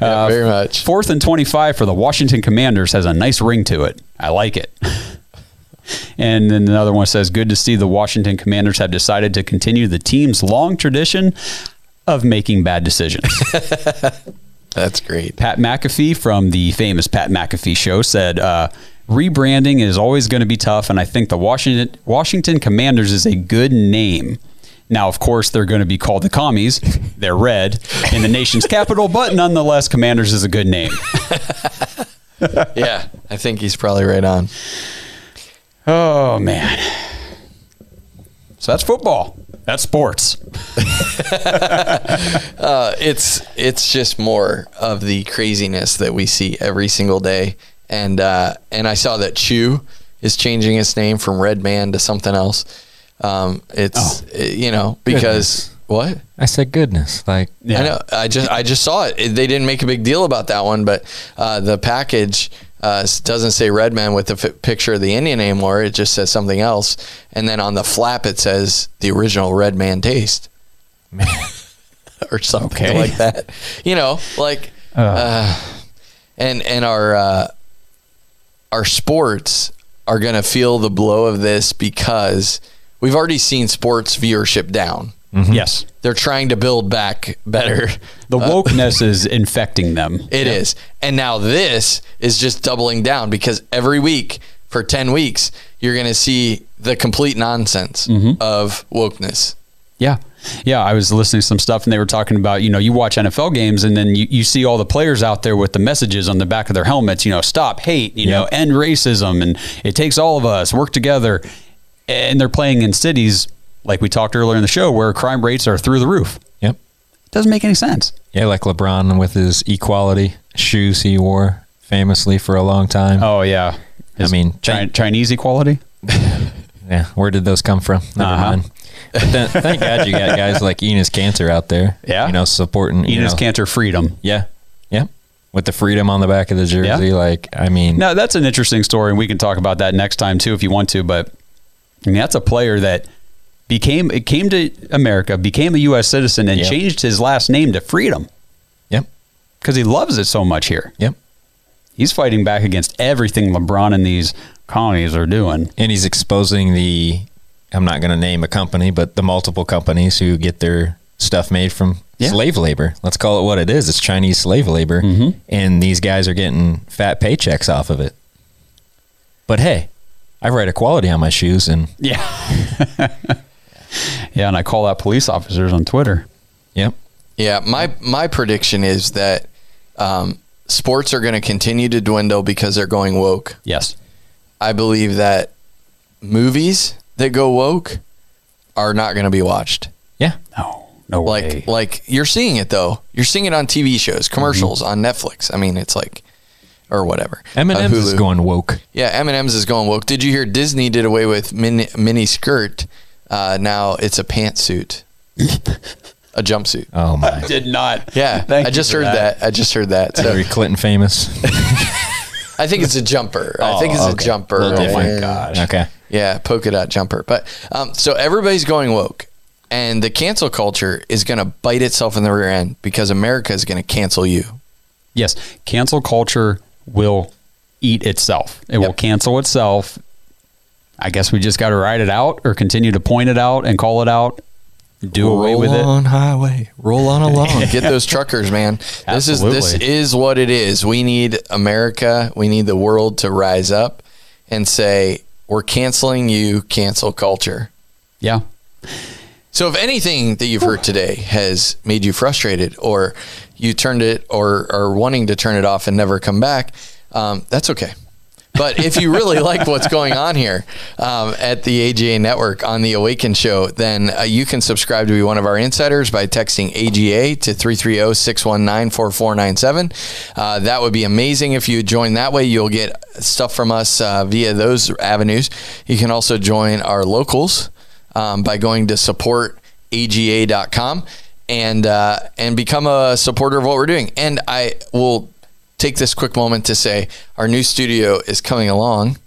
B: yeah, uh, very much.
A: Fourth and 25 for the Washington Commanders has a nice ring to it. I like it. And then another one says, Good to see the Washington Commanders have decided to continue the team's long tradition of making bad decisions.
B: That's great.
A: Pat McAfee from the famous Pat McAfee show said, uh, Rebranding is always going to be tough, and I think the Washington Washington Commanders is a good name. Now, of course, they're going to be called the commies. They're red in the nation's capital, but nonetheless, Commanders is a good name.
B: yeah, I think he's probably right on.
A: Oh, man. So that's football. That's sports.
B: uh, it's it's just more of the craziness that we see every single day, and uh, and I saw that Chew is changing its name from Red Man to something else. Um, it's oh. you know because
C: goodness.
B: what
C: I said goodness like
B: yeah. I know I just I just saw it. They didn't make a big deal about that one, but uh, the package uh, doesn't say Redman with the f- picture of the Indian anymore. It just says something else, and then on the flap it says the original Redman taste, or something
A: Okay.
B: like that. You know, like uh, and and our uh, our sports are going to feel the blow of this because we've already seen sports viewership down. Mm-hmm.
A: Yes.
B: They're trying to build back better.
A: The uh, wokeness is infecting them.
B: It is, And now this is just doubling down because every week for 10 weeks, you're going to see the complete nonsense mm-hmm. of wokeness.
A: Yeah. Yeah. I was listening to some stuff and they were talking about, you know, you watch NFL games and then you, you see all the players out there with the messages on the back of their helmets, you know, stop hate, you know, end racism. And it takes all of us, work together. And they're playing in cities, like we talked earlier in the show, where crime rates are through the roof.
C: Yep.
A: It doesn't make any sense.
C: Yeah, like LeBron with his equality shoes he wore famously for a long time.
A: Oh, yeah.
C: I mean,
A: Chi- Chinese equality?
C: yeah, where did those come from? Never
A: Uh-huh.
C: mind. But then, thank God you got guys like Enes Kanter out there.
A: Yeah.
C: You know, supporting you
A: Enes
C: know,
A: Kanter freedom.
C: Yeah. yeah, With the freedom on the back of the jersey. Like, I mean,
A: No, that's an interesting story, and we can talk about that next time too if you want to. But I mean, that's a player that became it came to America, became a U.S. citizen, and
C: Yep.
A: changed his last name to Freedom.
C: Yep.
A: Because he loves it so much here.
C: Yep.
A: He's fighting back against everything LeBron and these colonies are doing.
C: and he's exposing the, I'm not going to name a company, but the multiple companies who get their stuff made from
A: Yeah.
C: slave labor. Let's call it what it is. It's Chinese slave labor.
A: Mm-hmm.
C: And these guys are getting fat paychecks off of it. But hey, I write equality on my shoes and
A: Yeah. yeah, and I call out police officers on Twitter.
C: Yep.
B: Yeah, my my prediction is that um, sports are going to continue to dwindle because they're going woke.
A: Yes.
B: I believe that movies that go woke are not going to be watched.
C: Yeah.
A: No. No
B: like
A: way.
B: like you're seeing it though. You're seeing it on TV shows, commercials on Netflix. I mean, it's like or whatever.
C: M&M's
B: Uh,
C: is going woke.
B: Yeah, M&M's is going woke. Did you hear Disney did away with mini, mini skirt? Uh, now it's a pantsuit, a jumpsuit.
C: Oh my.
A: Did not.
B: Yeah,
A: Thank
B: I just heard that. I just heard that. So
C: Hillary Clinton famous.
B: I think it's a jumper. I think it's
C: Oh,
B: a
C: okay.
B: jumper.
C: Little different.
B: Oh my
C: gosh. Okay.
B: Yeah, polka dot jumper. But um, so everybody's going woke, and the cancel culture is going to bite itself in the rear end because America is going to cancel you.
A: Yes, cancel culture will eat itself. It will cancel itself. I guess we just got to ride it out or continue to point it out and call it out. Do away
B: roll
A: with it.
B: on highway, roll on along. Get those truckers, man. This is this is what it is. We need America. We need the world to rise up and say we're canceling you. Cancel culture.
A: Yeah.
B: So, if anything that you've heard today has made you frustrated, or you turned it, or are wanting to turn it off and never come back, um, that's okay. But if you really like what's going on here um, at the AGA network on the Awaken show, then uh, you can subscribe to be one of our insiders by texting AGA to 330 619 4497. Uh, That would be amazing if you join that way. You'll get stuff from us uh, via those avenues. You can also join our locals um, by going to supportaga.com and uh, and become a supporter of what we're doing. And I will take this quick moment to say our new studio is coming along.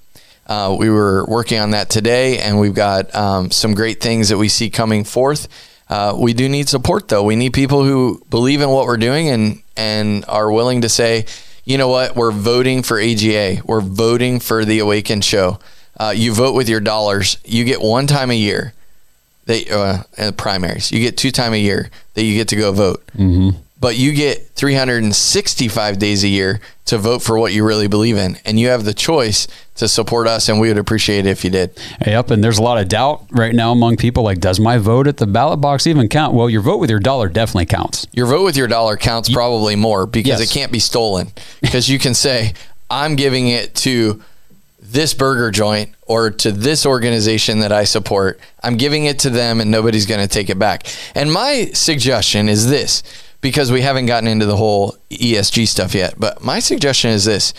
B: Uh, we were working on that today, and we've got um, some great things that we see coming forth. Uh, we do need support, though. We need people who believe in what we're doing and and are willing to say, you know what, we're voting for AGA. We're voting for the Awaken Show. Uh, you vote with your dollars. You get one time a year. Uh, uh, primaries. You get two time a year that you get to go vote.
A: Mm-hmm.
B: But you get 365 days a year to vote for what you really believe in, and you have the choice to support us, and we would appreciate it if you did.
A: Yep, and there's a lot of doubt right now among people. Like, does my vote at the ballot box even count? Well, your vote with your dollar definitely counts.
B: Your vote with your dollar counts probably more because
A: Yes.
B: it can't be stolen. Because you can say, I'm giving it to this burger joint or to this organization that I support. I'm giving it to them and nobody's going to take it back. And my suggestion is this because we haven't gotten into the whole ESG stuff yet, but my suggestion is this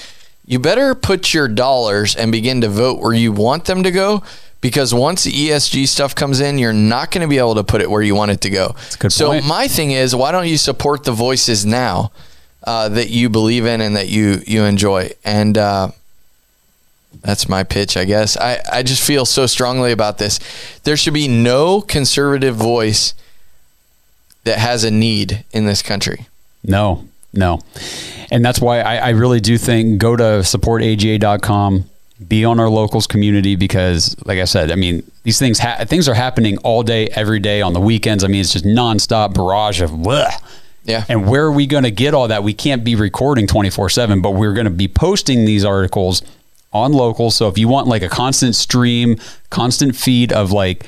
B: you better put your dollars and begin to vote where you want them to go. Because once the ESG stuff comes in, you're not going to be able to put it where you want it to go. so
A: point.
B: my thing is, why don't you support the voices now uh, that you believe in and that you you enjoy? And uh, that's my pitch, I guess. I, I just feel so strongly about this. There should be no conservative voice that has a need in this country.
A: No, no. And that's why I, I really do think go to supportaga.com, be on our locals community because, like I said, I mean, these things ha- things are happening all day, every day on the weekends. I mean, it's just nonstop barrage of bleh.
B: Yeah.
A: And where are we going to get all that? We can't be recording 24 7, but we're going to be posting these articles on locals. So if you want like a constant stream, constant feed of like,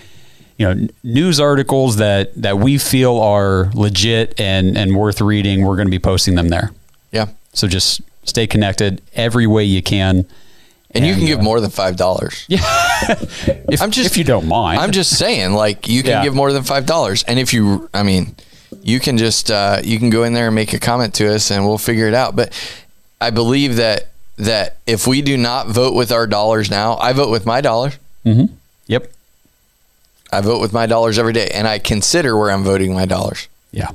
A: you know, news articles that, that we feel are legit and, and worth reading, we're going to be posting them there.
B: Yeah.
A: So just stay connected every way you can.
B: And, you can give more than five dollars.
A: Yeah. if,
B: I'm just
A: if you don't mind.
B: I'm just saying, like you can
A: Yeah.
B: give more than five dollars, and if you, I mean, you can just uh, you can go in there and make a comment to us, and we'll figure it out. But I believe that that if we do not vote with our dollars now, I vote with my dollars.
A: Mm-hmm. Yep.
B: I vote with my dollars every day, and I consider where I'm voting my dollars.
A: Yeah.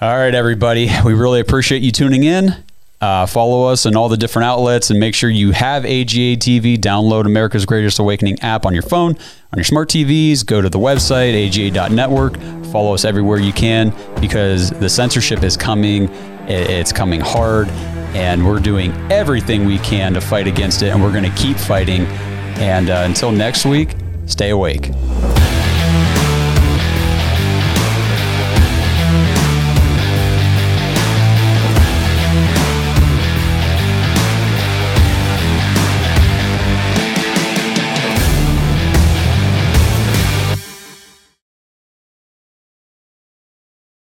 A: All right, everybody. We really appreciate you tuning in. Uh, follow us on all the different outlets and make sure you have AGA TV. Download America's Greatest Awakening app on your phone, on your smart TVs. Go to the website, aga.network. Follow us everywhere you can because the censorship is coming. It's coming hard, and we're doing everything we can to fight against it, and we're going to keep fighting. And uh, until next week, Stay awake.